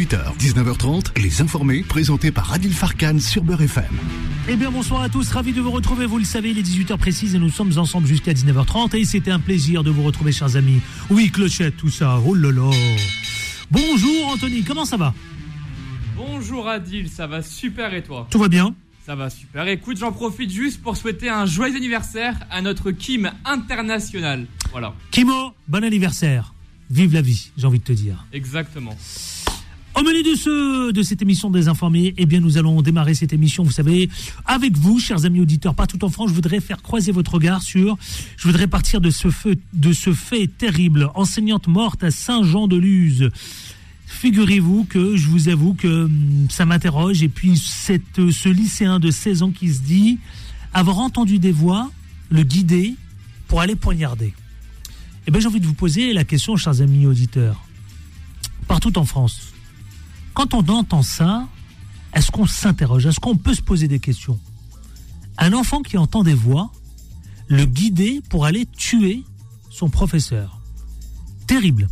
18h, 19h30, Les Informés, présentés par Adil Farkan sur Beurre FM. Eh bien, bonsoir à tous, ravi de vous retrouver. Vous le savez, il est 18h précise et nous sommes ensemble jusqu'à 19h30. Et c'était un plaisir de vous retrouver, chers amis. Oui, clochette, tout ça. Oh là là. Bonjour, Anthony, comment ça va? Bonjour Adil, ça va super et toi? Tout va bien Ça va super. Écoute, j'en profite juste pour souhaiter un joyeux anniversaire à notre Kim international. Voilà. Kimo, bon anniversaire. Vive la vie, j'ai envie de te dire. Exactement. Au menu de, de cette émission des informés, eh bien, nous allons démarrer cette émission, vous savez, avec vous, chers amis auditeurs, partout en France. Je voudrais faire croiser votre regard sur, je voudrais partir de ce, fait terrible. Enseignante morte à Saint-Jean-de-Luz. Figurez-vous que je vous avoue que hum, ça m'interroge. Et puis, ce lycéen de 16 ans qui se dit avoir entendu des voix, le guider pour aller poignarder. Eh bien, j'ai envie de vous poser la question, chers amis auditeurs. Partout en France, quand on entend ça, est-ce qu'on s'interroge? Est-ce qu'on peut se poser des questions? Un enfant qui entend des voix, le guider pour aller tuer son professeur. Terrible.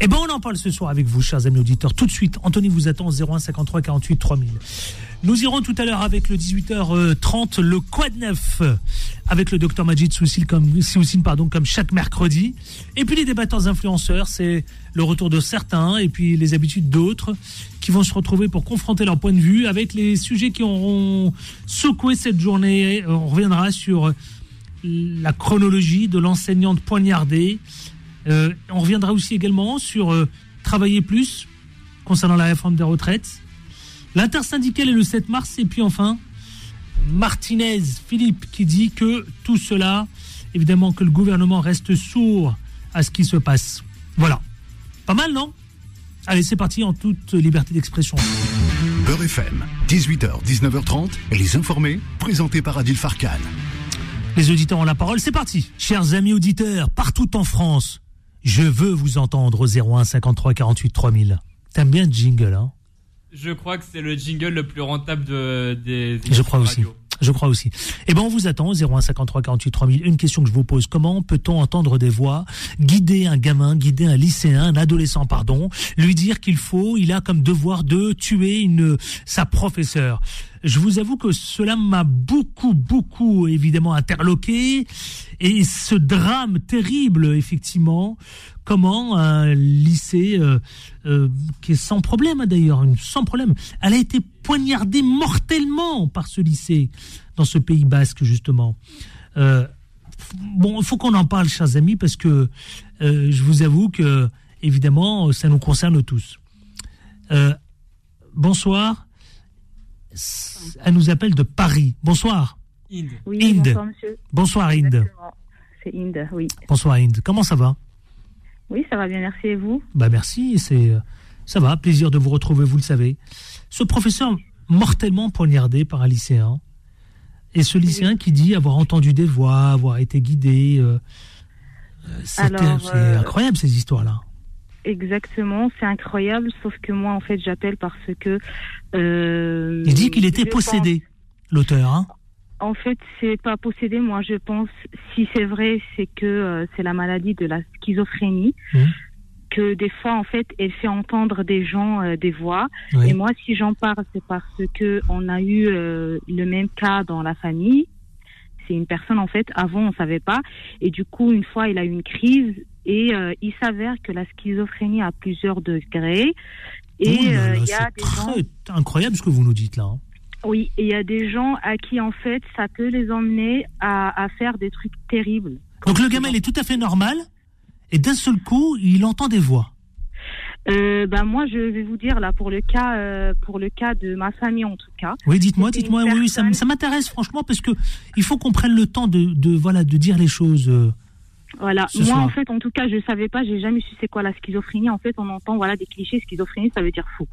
Eh bien, on en parle ce soir avec vous, chers amis auditeurs. Tout de suite, Anthony vous attend au 01 53 48 3000. Nous irons tout à l'heure avec le 18h30, le Quad 9, avec le docteur Majid comme, Soussine, pardon, comme chaque mercredi. Et puis les débatteurs influenceurs, c'est le retour de certains et puis les habitudes d'autres qui vont se retrouver pour confronter leur point de vue avec les sujets qui auront secoué cette journée. On reviendra sur la chronologie de l'enseignante poignardée. Euh, on reviendra aussi également sur euh, travailler plus concernant la réforme des retraites. L'intersyndicale est le 7 mars. Et puis enfin, Martinez, Philippe, qui dit que tout cela, évidemment, que le gouvernement reste sourd à ce qui se passe. Voilà. Pas mal, non? Allez, c'est parti en toute liberté d'expression. Beurre FM, 18h, 19h30, Les Informés, présentés par Adil Farkan. Les auditeurs ont la parole, c'est parti. Chers amis auditeurs, partout en France, je veux vous entendre au 01 53 48 3000. T'aimes bien le jingle, hein? Je crois que c'est le jingle le plus rentable de, des Je crois aussi. Je crois aussi. Eh ben, on vous attend au 01 53 48 3000. Une question que je vous pose. Comment peut-on entendre des voix, guider un gamin, guider un lycéen, un adolescent, pardon, lui dire qu'il faut, il a comme devoir de tuer une, sa professeure? Je vous avoue que cela m'a beaucoup, beaucoup, évidemment, interloqué. Et ce drame terrible, effectivement, comment un lycée euh, euh, qui est sans problème hein, d'ailleurs, sans problème, elle a été poignardée mortellement par ce lycée dans ce pays basque justement. Euh, bon, il faut qu'on en parle, chers amis, parce que euh, je vous avoue que évidemment, ça nous concerne tous. Euh, bonsoir. Elle nous appelle de Paris. Bonsoir. Inde. Oui, Inde. bonsoir monsieur. Bonsoir Inde. Exactement. C'est Inde, oui. Bonsoir Inde. Comment ça va? Oui, ça va bien, merci. Et vous? Bah merci, c'est euh, ça va, plaisir de vous retrouver, vous le savez. Ce professeur mortellement poignardé par un lycéen, et ce lycéen qui dit avoir entendu des voix, avoir été guidé. euh, euh, c'est euh, incroyable ces histoires-là. Exactement, c'est incroyable, sauf que moi, en fait, j'appelle parce que... euh, Il dit qu'il était possédé, l'auteur. Hein en fait, c'est pas possédé, moi, je pense, si c'est vrai, c'est que euh, c'est la maladie de la schizophrénie. Mhm. Que des fois, en fait, elle fait entendre des gens euh, des voix. Oui. Et moi, si j'en parle, c'est parce que on a eu le même cas dans la famille. C'est une personne, en fait, avant, on savait pas. Et du coup, une fois, il a eu une crise et euh, il s'avère que la schizophrénie a plusieurs degrés. Et Oh euh, il y a des gens, incroyable ce que vous nous dites là. hein. oui, et il y a des gens à qui, en fait, ça peut les emmener à, à faire des trucs terribles. Donc le gamin, il est tout à fait normal, et d'un seul coup, il entend des voix. Euh, ben moi, je vais vous dire là pour le cas, euh, pour le cas de ma famille en tout cas. Oui, dites-moi, dites-moi. une Oui, ça, personne- m'intéresse franchement parce que il faut qu'on prenne le temps de, de voilà de dire les choses. Voilà. Ce Moi, soir. en fait, en tout cas, je savais pas, j'ai jamais su c'est quoi la schizophrénie. En fait, on entend voilà des clichés. Schizophrénie, ça veut dire fou.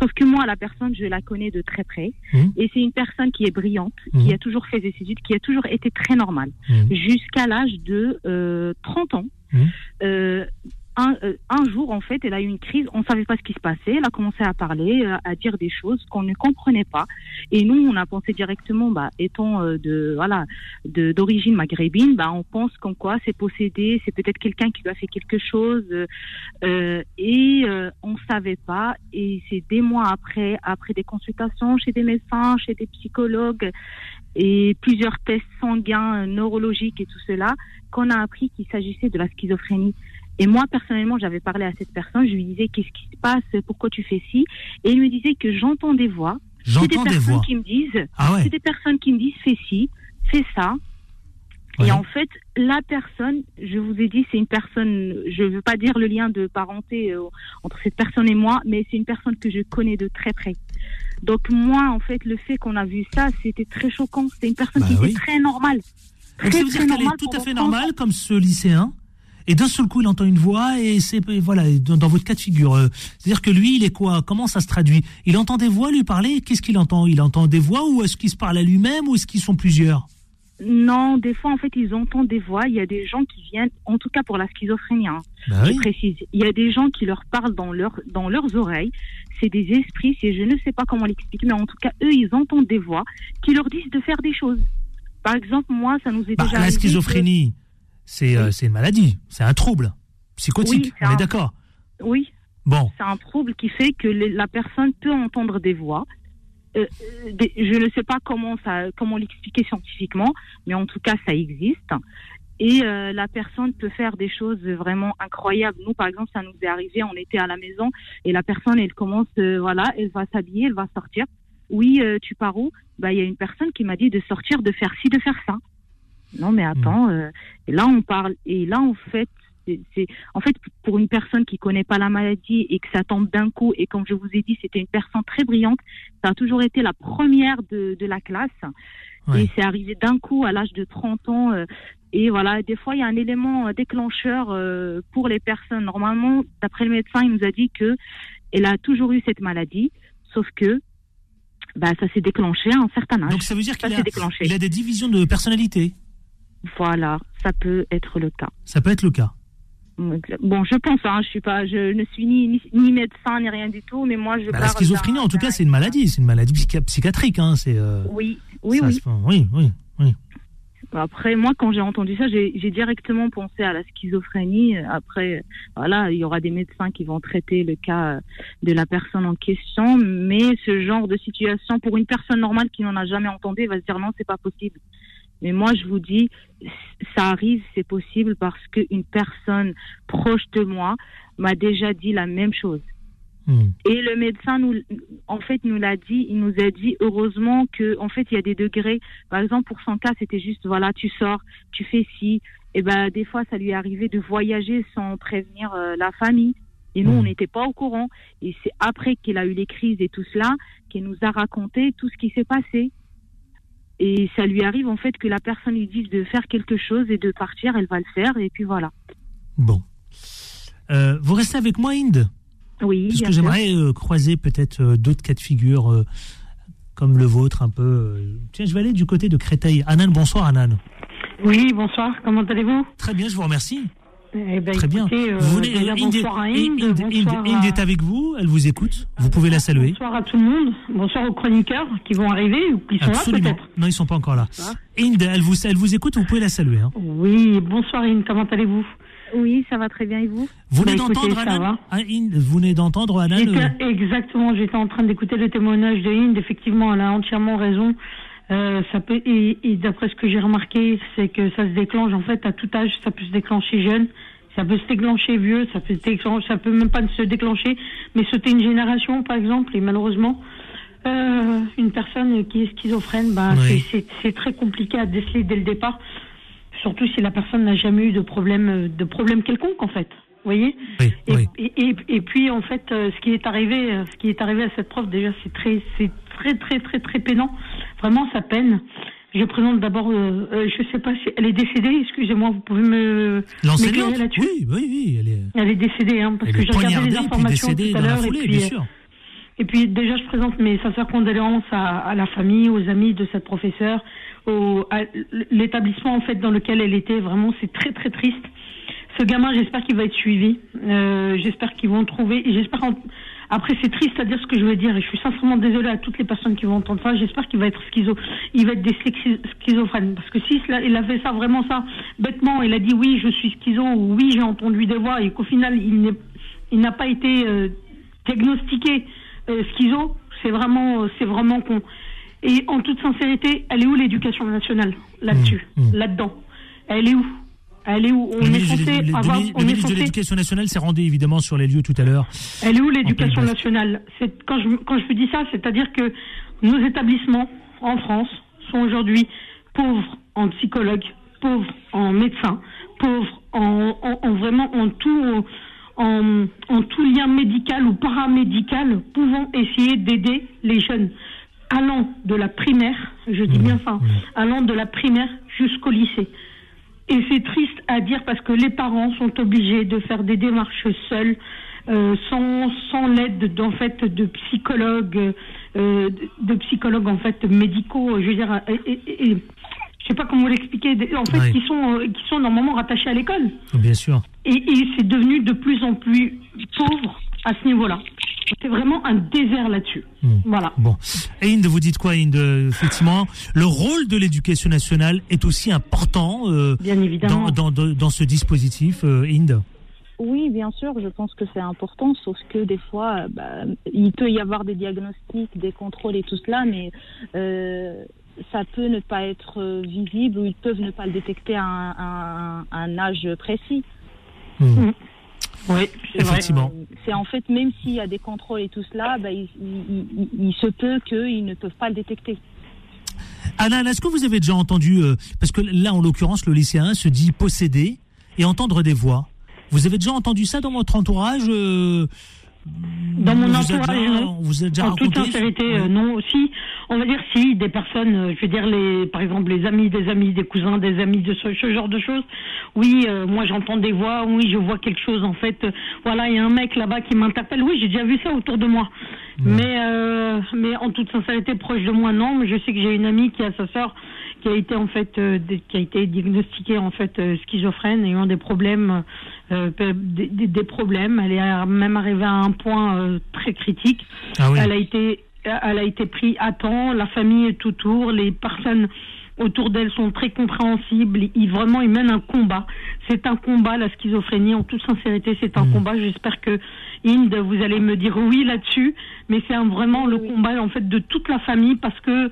Sauf que moi, la personne, je la connais de très près, Mhm. et c'est une personne qui est brillante, Mhm. qui a toujours fait des études, qui a toujours été très normale, Mhm. jusqu'à l'âge de euh, 30 ans. Mhm. Euh, un, jour, en fait, elle a eu une crise. On savait pas ce qui se passait. Elle a commencé à parler, euh, à dire des choses qu'on ne comprenait pas. Et nous, on a pensé directement, bah, étant euh, de voilà, d'origine maghrébine, bah, on pense comme quoi c'est possédé, c'est peut-être quelqu'un qui lui a fait quelque chose. euh, et on savait pas. Et c'est des mois après, après des consultations chez des médecins, chez des psychologues et plusieurs tests sanguins, neurologiques et tout cela, qu'on a appris qu'il s'agissait de la schizophrénie. Et moi, personnellement, j'avais parlé à cette personne, je lui disais qu'est-ce qui se passe, pourquoi tu fais ci, et il me disait que j'entends des voix. C'est des J'entends des personnes voix. qui me disent, Ah ouais. c'est des personnes qui me disent fais ci, fais ça. Ouais. Et en fait, la personne, je vous ai dit, c'est une personne, je veux pas dire le lien de parenté euh, entre cette personne et moi, mais c'est une personne que je connais de très près. Donc moi, en fait, le fait qu'on a vu ça, c'était très choquant. C'était une personne Bah qui oui. était très normale. Donc Très, ça veut dire qu'elle est tout à fait normale, comme ce lycéen. Et d'un seul coup, il entend une voix et c'est voilà dans, dans votre cas de figure. euh, C'est-à-dire que lui, il est quoi? Comment ça se traduit? Il entend des voix lui parler? Qu'est-ce qu'il entend? Il entend des voix ou est-ce qu'il se parle à lui-même ou est-ce qu'ils sont plusieurs? Non, des fois, en fait, ils entendent des voix. Il y a des gens qui viennent, en tout cas pour la schizophrénie, hein, Bah je précise. Il y a des gens qui leur parlent dans, leur, dans leurs oreilles. C'est des esprits, c'est, je ne sais pas comment l'expliquer, mais en tout cas, eux, ils entendent des voix qui leur disent de faire des choses. Par exemple, moi, ça nous est Bah, déjà la schizophrénie, c'est euh, Oui. c'est une maladie, c'est un trouble psychotique. Oui, on est un- d'accord Oui, Bon, c'est un trouble qui fait que les- la personne peut entendre des voix. Euh, euh, des- je ne sais pas comment ça, comment l'expliquer scientifiquement, mais en tout cas, ça existe. Et euh, la personne peut faire des choses vraiment incroyables. Nous, par exemple, ça nous est arrivé, on était à la maison et la personne, elle commence, euh, voilà, elle va s'habiller, elle va sortir. Oui, tu pars où? Bah, il y a une personne qui m'a dit de sortir, de faire ci, de faire ça. Non, mais attends. euh, et là, on parle. Et là, en fait, c'est, en fait pour une personne qui connaît pas la maladie et que ça tombe d'un coup. Et comme je vous ai dit, c'était une personne très brillante. Ça a toujours été la première de, de la classe. Ouais. Et c'est arrivé d'un coup à l'âge de 30 ans. euh, et voilà, des fois, il y a un élément euh, déclencheur euh, pour les personnes. Normalement, d'après le médecin, il nous a dit que elle a toujours eu cette maladie, sauf que bah, ça s'est déclenché à un certain âge. donc ça veut dire qu'il a, a des divisions de personnalité. Voilà, ça peut être le cas. Ça peut être le cas. Bon, je pense, hein, je suis pas, je ne suis ni, ni, ni médecin ni rien du tout, mais moi je Bah, la schizophrénie, en tout cas, c'est une maladie, c'est une maladie psychi- psychiatrique. Hein, c'est euh, Oui, oui, ça oui. oui, oui, oui. Après, moi, quand j'ai entendu ça, j'ai j'ai directement pensé à la schizophrénie. Après, voilà, il y aura des médecins qui vont traiter le cas de la personne en question, mais ce genre de situation, pour une personne normale qui n'en a jamais entendu, elle va se dire non, c'est pas possible. Mais moi, je vous dis, ça arrive, c'est possible parce qu'une personne proche de moi m'a déjà dit la même chose. Hmm. Et le médecin nous, en fait, nous l'a dit. Il nous a dit heureusement que, en fait, il y a des degrés. Par exemple, pour son cas, c'était juste voilà, tu sors, tu fais ci. Et ben, des fois, ça lui est arrivé de voyager sans prévenir euh, la famille. Et nous, on n'était pas au courant. Et c'est après qu'il a eu les crises et tout cela qu'il nous a raconté tout ce qui s'est passé. Et ça lui arrive en fait que la personne lui dise de faire quelque chose et de partir, elle va le faire. Et puis voilà. Bon. Euh, vous restez avec moi, Inde Oui. Parce que j'aimerais euh, croiser peut-être euh, d'autres cas de figure euh, comme le vôtre, un peu. Tiens, je vais aller du côté de Créteil. Anan, bonsoir, Anan. Oui, bonsoir, comment allez-vous? Très bien, je vous remercie. Eh ben, Très bien. écoutez, euh, Vous venez- déjà, Inde, bonsoir à Inde, Inde- bonsoir, Inde- Inde est avec vous, elle vous écoute. Vous pouvez la saluer. bonsoir à tout le monde, bonsoir aux chroniqueurs qui vont arriver ou qui sont Absolument. là peut-être. Non, ils sont pas encore là. Inde, elle vous, elle vous écoute, vous pouvez la saluer. hein. Oui, bonsoir Inde, comment allez-vous? Oui, ça va très bien. Et vous? Vous venez Bah, d'entendre va. Ah, Inde, Vous venez d'entendre J'étais- euh, Exactement, j'étais en train d'écouter le témoignage de Inde, effectivement, elle a entièrement raison. Euh, ça peut et, et d'après ce que j'ai remarqué, c'est que ça se déclenche en fait à tout âge, ça peut se déclencher jeune, ça peut se déclencher vieux, ça peut se déclencher, ça peut même pas se déclencher, mais sauter une génération par exemple et malheureusement euh, une personne qui est schizophrène, bah, Oui. c'est- très compliqué à déceler dès le départ, surtout si la personne n'a jamais eu de problème euh, de problème quelconque en fait. Vous voyez Oui, et, oui. et, et, et puis en fait, euh, ce qui est arrivé, ce qui est arrivé à cette prof, déjà, c'est très, très, très, très, très peinant. Vraiment, ça peine. Je présente d'abord, euh, euh, je sais pas si elle est décédée. Excusez-moi, vous pouvez me L'enseignante. Oui, oui, oui, elle est, Elle est décédée, hein, parce elle que j'ai regardé les informations tout à l'heure. Et puis, bien euh, sûr. et puis déjà, je présente mes sincères condoléances à, à la famille, aux amis de cette professeure, au, à l'établissement en fait dans lequel elle était. Vraiment, c'est très très triste. ce gamin, j'espère qu'il va être suivi. Euh, j'espère qu'ils vont trouver. J'espère. en- Après, c'est triste à dire ce que je veux dire, et je suis sincèrement désolée à toutes les personnes qui vont entendre ça. J'espère qu'il va être schizo, il va être dyslexique- schizophrène, parce que si il a fait ça vraiment ça bêtement, il a dit oui, je suis schizo ou oui, j'ai entendu des voix, et qu'au final, il n'est, il n'a pas été euh, diagnostiqué euh, schizo. C'est vraiment, euh, c'est vraiment con. Et en toute sincérité, elle est où l'éducation nationale là-dessus, Mmh, mmh. là-dedans? Elle est où? Elle est où? On Le est censé de- le- avoir. le on est ministre de l'Éducation nationale s'est rendu évidemment sur les lieux tout à l'heure. Elle est où l'éducation nationale? Quand je quand je dis ça, c'est-à-dire que nos établissements en France sont aujourd'hui pauvres en psychologues, pauvres en médecins, pauvres en, en- en vraiment en tout en, en tout lien médical ou paramédical pouvant essayer d'aider les jeunes allant de la primaire, je dis bien ça, allant de la primaire jusqu'au lycée. Et c'est triste à dire parce que les parents sont obligés de faire des démarches seuls, euh, sans, sans l'aide d'en fait de psychologues, euh, de, psychologues en fait médicaux. Je veux dire, et, et- et- je sais pas comment vous l'expliquer. En fait, qui sont euh, qui sont normalement rattachés à l'école. Bien sûr. Et, et c'est devenu de plus en plus pauvre à ce niveau-là. C'est vraiment un désert là-dessus. Hmm. Voilà. Bon. Et Inde, vous dites quoi, Inde Effectivement, le rôle de l'éducation nationale est aussi important euh, Bien évidemment. dans, dans, dans, dans ce dispositif, euh, Inde. Oui, bien sûr, je pense que c'est important, sauf que des fois, euh, bah, il peut y avoir des diagnostics, des contrôles et tout cela, mais euh, ça peut ne pas être euh, visible ou ils peuvent ne pas le détecter à un, à un- à un âge précis. Hmm. Oui. Effectivement. C'est en fait, même s'il y a des contrôles et tout cela, bah, il, il- il- il se peut qu'ils ne peuvent pas le détecter. Anna, est-ce que vous avez déjà entendu, euh, parce que là, en l'occurrence, le lycéen se dit posséder et entendre des voix. Vous avez déjà entendu ça dans votre entourage euh, Dans mon entourage, déjà- non. on vous a déjà en toute raconté sincérité, Ouais. euh, non. Aussi, on va dire si des personnes, euh, je veux dire les, par exemple les amis des amis, des cousins, des amis, de ce, ce genre de choses. Oui, euh, moi j'entends des voix. Oui, je vois quelque chose. En fait, Euh, voilà, il y a un mec là-bas qui m'interpelle. Oui, j'ai déjà vu ça autour de moi. Mais, euh, mais en toute sincérité, proche de moi, non. Mais je sais que j'ai une amie qui a sa sœur qui a été en fait qui a été diagnostiquée en fait schizophrène ayant des problèmes des, problèmes elle est même arrivée à un point très critique Ah oui. elle a été elle a été prise à temps la famille est autour les personnes autour d'elle sont très compréhensibles ils vraiment ils mènent un combat c'est un combat la schizophrénie en toute sincérité c'est un Mm. combat j'espère que Inde vous allez me dire oui là-dessus mais c'est vraiment le Oui. combat en fait de toute la famille parce que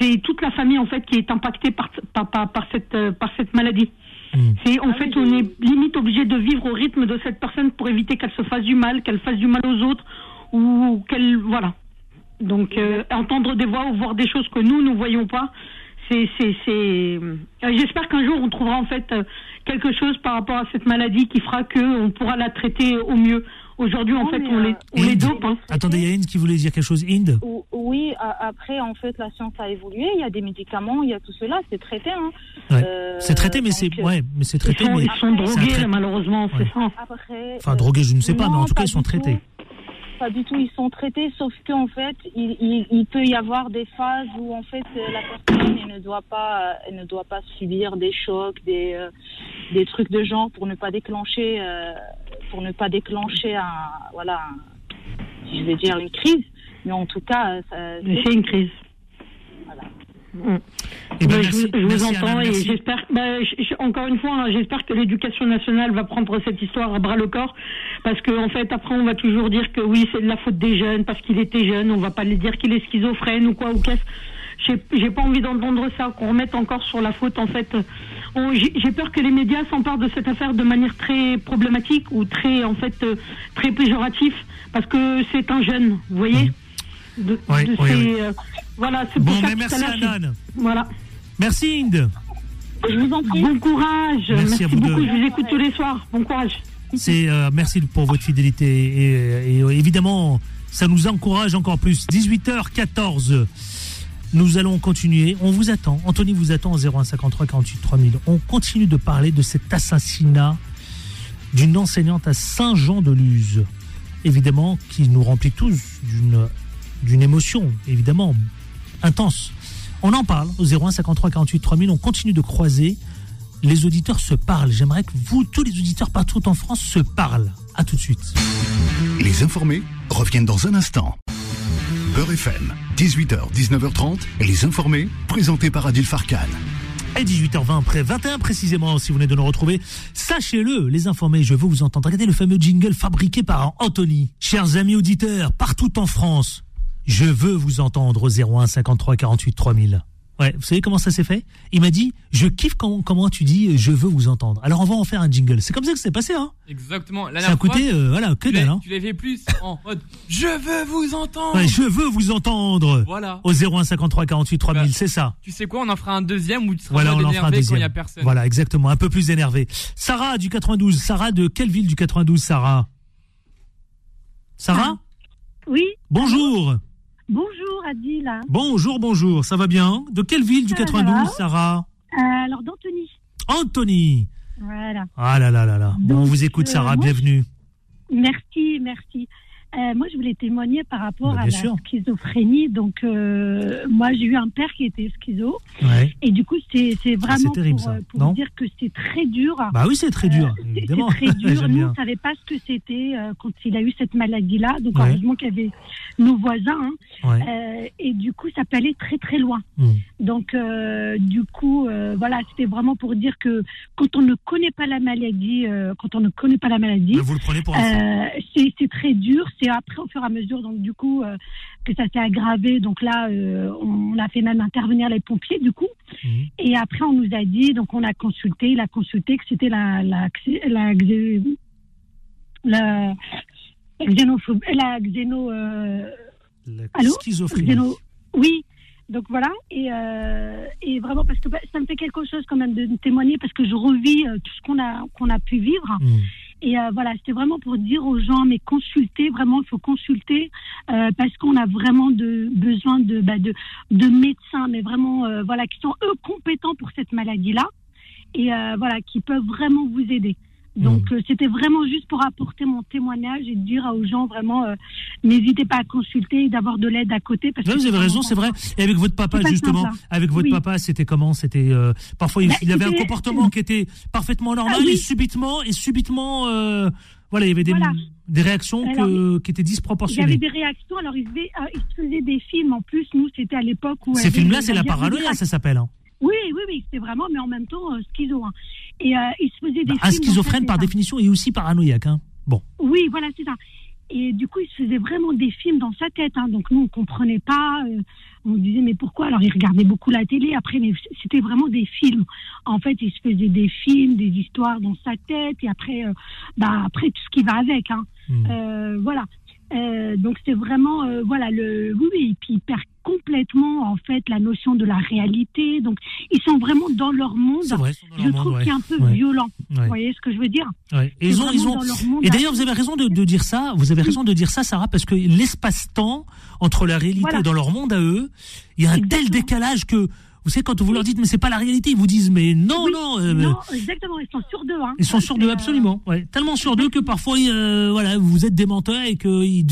c'est toute la famille en fait qui est impactée par par, par, par cette euh, par cette maladie. Mm. C'est en Ah fait oui, on est limite obligé de vivre au rythme de cette personne pour éviter qu'elle se fasse du mal, qu'elle fasse du mal aux autres ou qu'elle voilà. Donc euh, entendre des voix ou voir des choses que nous nous voyons pas, c'est c'est c'est. euh, J'espère qu'un jour on trouvera en fait euh, quelque chose par rapport à cette maladie qui fera que on pourra la traiter au mieux. Aujourd'hui en Non, fait on les on les dope. hein. Attendez, il y a Inde qui voulait dire quelque chose. Inde Ou- Oui, après, en fait, la science a évolué. Il y a des médicaments, il y a tout cela. C'est traité. Hein. Ouais. Euh, C'est traité, mais c'est ouais, mais c'est Ils traité. sont, mais... ils sont drogués malheureusement, Ouais. c'est ça. Après, Enfin, drogués, je ne sais pas, mais en tout cas, ils sont traités. tout. Pas du tout, ils sont traités, sauf qu'en fait, il, peut y avoir des phases où en fait euh, la personne elle ne doit pas, ne doit pas subir des chocs, des, euh, des trucs de genre pour ne pas déclencher, euh, pour ne pas déclencher un, voilà, un- je vais dire une crise. Mais en tout cas, C'est une crise. Eh ben, merci- je, vous- je vous merci, entends et j'espère, ben, encore une fois, hein, j'espère que l'éducation nationale va prendre cette histoire à bras le corps, parce que en fait, après, on va toujours dire que oui, c'est de la faute des jeunes parce qu'il était jeune. On va pas lui dire qu'il est schizophrène ou quoi ou qu'est-ce. J'ai j'ai pas envie d'entendre ça, qu'on remette encore sur la faute. En fait, j'ai peur que les médias s'emparent de cette affaire de manière très problématique ou très, en fait, euh, très péjoratif, parce que c'est un jeune, vous voyez. De, Oui, de oui, ces, oui. euh, voilà, c'est Bon, mais à merci Anan. Voilà. Merci Inde. Je vous en prie. Bon courage. Merci Merci, à vous beaucoup. deux. Je vous écoute tous les soirs. Bon courage. C'est euh, merci pour votre fidélité et, et, évidemment ça nous encourage encore plus. 18h14. Nous allons continuer. On vous attend. Anthony vous attend au 0153 48 3000. On continue de parler de cet assassinat d'une enseignante à Saint-Jean-de-Luz. Évidemment, qui nous remplit tous d'une d'une émotion, évidemment, intense. On en parle au 0153 48 3000. On continue de croiser les auditeurs se parlent. J'aimerais que vous, tous les auditeurs partout en France, se parlent. À tout de suite. Les informés reviennent dans un instant. Beurre FM, 18h, 19h30, les informés, présentés par Adil Farkan. Et 18h20 après 21 précisément, si vous venez de nous retrouver, sachez-le, les informés, je veux vous entendre. Regardez le fameux jingle fabriqué par Anthony. Chers amis auditeurs, partout en France, je veux vous entendre au 01 53 48 3000. Ouais, vous savez comment ça s'est fait? Il m'a dit, je kiffe comment, comment tu dis, je veux vous entendre. Alors on va en faire un jingle. C'est comme ça que c'est passé, hein? Exactement. La Ça a coûté, euh, voilà, que tu dalle, l'as- hein Tu l'avais plus en mode Je veux vous entendre Ouais, je veux vous entendre Voilà. au 01 53 48 3000, Bah, c'est ça. Tu sais quoi, on en fera un deuxième où tu seras Voilà, on en fera un énervé quand il deuxième. n'y a personne. Voilà, exactement, un peu plus énervé. Sarah du 92. Sarah de quelle ville du 92, Sarah? Sarah? Oui, Bonjour. Bonjour Adil. Bonjour, bonjour. Ça va bien? De quelle ville du Ça va. 92, Sarah? Euh, alors d'Anthony. Anthony. Voilà. Ah là là là là. Bon, on vous écoute, euh, Sarah. Bienvenue. Merci, merci. Euh, moi, je voulais témoigner par rapport Bah, à la sûr. schizophrénie. Donc, euh, moi, j'ai eu un père qui était schizo. Ouais. Et du coup, c'est c'est vraiment Ah, c'est terrible, pour, euh, pour non dire que c'est très dur. Bah oui, c'est très dur, Euh, évidemment. Très dur. Nous, on ne savait pas ce que c'était euh, quand il a eu cette maladie-là. Donc, Ouais. heureusement qu'il y avait nos voisins. hein. Ouais. Euh, et du coup, ça peut aller très, très loin. Hmm. Donc, euh, du coup, euh, voilà, c'était vraiment pour dire que quand on ne connaît pas la maladie, euh, quand on ne connaît pas la maladie, Vous le prenez pour euh, c'est c'est très dur. C'est après, au fur et à mesure, donc du coup, euh, que ça s'est aggravé. Donc là, euh, on a fait même intervenir les pompiers, du coup. Mhm. Et après, on nous a dit, donc on a consulté, il a consulté que c'était la la la, la, la xénophobie, la xéno. euh, La allô schizophrénie. Xéno- Oui. Donc voilà, et, euh, et vraiment parce que bah, ça me fait quelque chose quand même de témoigner parce que je revis euh, tout ce qu'on a qu'on a pu vivre. Hmm. Et euh, voilà, c'était vraiment pour dire aux gens, mais consultez, vraiment, il faut consulter euh, parce qu'on a vraiment de, besoin de, bah, de, de médecins, mais vraiment, euh, voilà, qui sont eux compétents pour cette maladie-là et euh, voilà, qui peuvent vraiment vous aider. Donc euh, c'était vraiment juste pour apporter mon témoignage et dire aux gens vraiment, euh, n'hésitez pas à consulter et d'avoir de l'aide à côté. Parce que vous avez raison, c'est vrai. Et avec votre papa, justement, simple, hein. avec votre Oui. papa, c'était comment? C'était euh, parfois il, Bah, il avait un comportement qui était parfaitement normal Ah oui. et subitement et subitement, voilà, il y avait des, Voilà. des réactions que- qui étaient Il y avait disproportionnées. des réactions, alors il faisait, il se faisait des films. En plus, nous, c'était à l'époque où. Ces films-là, c'est la paranoïa, ça s'appelle. hein. Oui, oui, oui, c'était vraiment, mais en même temps, euh, schizo. hein. Et euh, il se faisait des Bah, un films. schizophrène, en fait, par ça. définition, est aussi paranoïaque. Hein. Bon. Oui, voilà, c'est ça. Et du coup, il se faisait vraiment des films dans sa tête. hein. Donc nous, on comprenait pas. euh, on disait mais pourquoi? Alors il regardait beaucoup la télé. Après, mais c'était vraiment des films. En fait, il se faisait des films, des histoires dans sa tête. Et après, euh, bah après tout ce qui va avec. Hein. Hmm. Euh, voilà. Donc c'est vraiment voilà le oui oui et puis il perd complètement en fait la notion de la réalité donc ils sont vraiment dans leur monde vrai, je monde, trouve ouais. qu'il est un peu Ouais. violent Ouais. vous voyez ce que je veux dire ils ont, ils ont. Et d'ailleurs, vous avez raison de, de dire ça. Vous avez raison de dire ça, Sarah, parce que l'espace-temps entre la réalité Voilà. et dans leur monde à eux, il y a un tel décalage que vous savez quand vous leur dites mais c'est pas la réalité, ils vous disent mais non Oui. non. euh, non exactement ils sont sûrs d'eux hein. Ils sont sûrs d'eux, Euh, absolument. Ouais. Tellement sûrs d'eux que parfois, euh, voilà, vous êtes des menteurs et qu'ils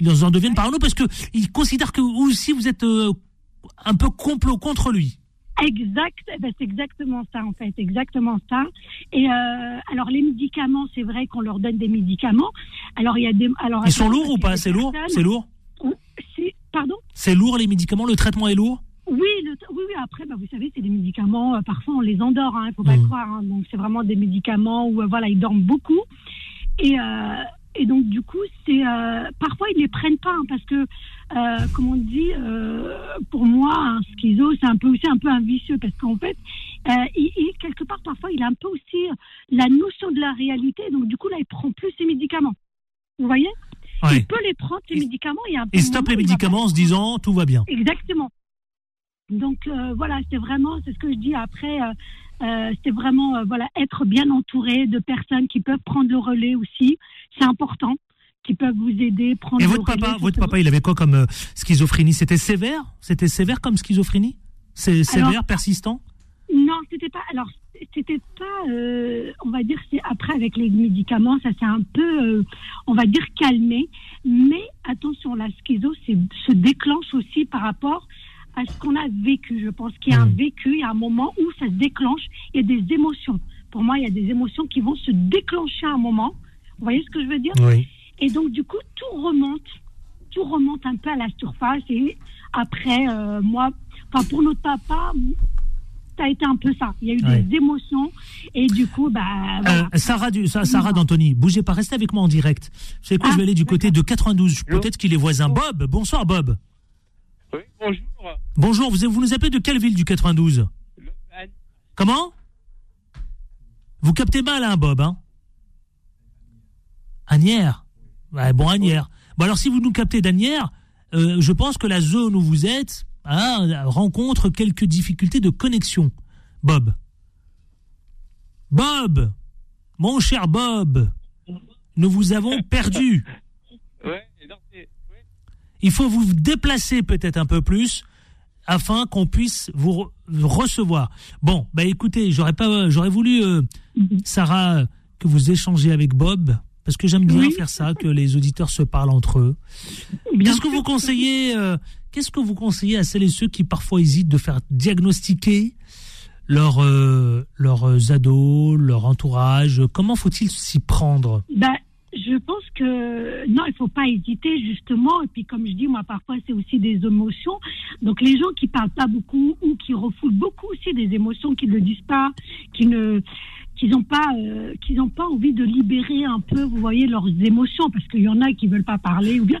ils en deviennent parano parce que ils considèrent que vous aussi vous êtes euh, un peu complot contre lui. Exact, eh ben, c'est exactement ça en fait, exactement ça. Et euh, alors les médicaments, c'est vrai qu'on leur donne des médicaments. Alors il y a des, alors Ils sont lourds ou pas? C'est lourd? C'est lourd? Pardon? C'est lourd les médicaments? Le traitement est lourd? Oui, le, oui, oui. Après, bah, vous savez, c'est des médicaments. euh, parfois, on les endort. Il ne faut pas le croire. hein. donc, c'est vraiment des médicaments où, euh, voilà, ils dorment beaucoup. Et, euh, et donc, du coup, c'est euh, parfois ils les prennent pas hein, parce que, euh, comme on dit, euh, pour moi, un schizo, c'est un peu aussi un peu un vicieux parce qu'en fait, euh, il, il- quelque part, parfois, il a un peu aussi la notion de la réalité. Donc, du coup, là, il prend plus ses médicaments. Vous voyez? Ouais. Il peut les prendre ses Il- médicaments. Et, Il stoppe les médicaments en se disant tout va bien. Exactement. Donc euh, voilà, c'est vraiment, c'est ce que je dis après, euh, euh, c'est vraiment euh, voilà être bien entouré de personnes qui peuvent prendre le relais aussi, c'est important, qui peuvent vous aider, prendre Et le votre relais. papa, votre papa, il avait quoi comme schizophrénie? C'était sévère? C'était sévère comme schizophrénie? C'est sévère, Alors- persistant? Non, c'était pas. Alors, c'était pas. euh, on va dire, c'est après avec les médicaments, ça s'est un peu, euh, on va dire, calmé. Mais attention, la schizo se déclenche aussi par rapport à ce qu'on a vécu. Je pense qu'il y a un Mhm. vécu, il y a un moment où ça se déclenche, il y a des émotions. Pour moi, il y a des émotions qui vont se déclencher à un moment. Vous voyez ce que je veux dire Oui. Et donc, du coup, tout remonte, tout remonte un peu à la surface. Et après, euh, moi, enfin, pour notre papa, ça a été un peu ça. Il y a eu Ouais. des émotions. Et du coup, bah, voilà. Euh, Sarah, du, Sa- Sarah d'Antony, bougez pas, restez avec moi en direct. Vous savez quoi, Ah, je vais aller du côté de 92. Bonjour. Peut-être qu'il est voisin. Bob, bonsoir Bob. Oui, bonjour. Bonjour, vous, vous nous appelez de quelle ville du 92 Comment Vous captez mal, hein, Bob hein Agnières. Ouais, bon, Agnières. Bon, alors si vous nous captez d'Agnières, euh, je pense que la zone où vous êtes hein, rencontre quelques difficultés de connexion. Bob. Bob Mon cher Bob Nous vous avons perdu. Ouais, non. Il faut vous déplacer peut-être un peu plus afin qu'on puisse vous re- vous recevoir. Bon, bah écoutez, j'aurais pas, j'aurais voulu, euh, Sarah, que vous échangez avec Bob, parce que j'aime bien Oui. faire ça, que les auditeurs se parlent entre eux. Qu'est-ce que vous conseillez euh, Qu'est-ce que vous conseillez à celles et ceux qui parfois hésitent de faire diagnostiquer leurs euh, leurs ados, leur entourage? Comment faut-il s'y prendre? Ben, je pense que non, il faut pas hésiter justement. Et puis comme je dis, moi parfois c'est aussi des émotions. Donc les gens qui parlent pas beaucoup ou qui refoulent beaucoup aussi des émotions, qui ne le disent pas, qui ne qu'ils n'ont pas euh, qu'ils n'ont pas envie de libérer un peu, vous voyez, leurs émotions, parce qu'il y en a qui veulent pas parler ou bien.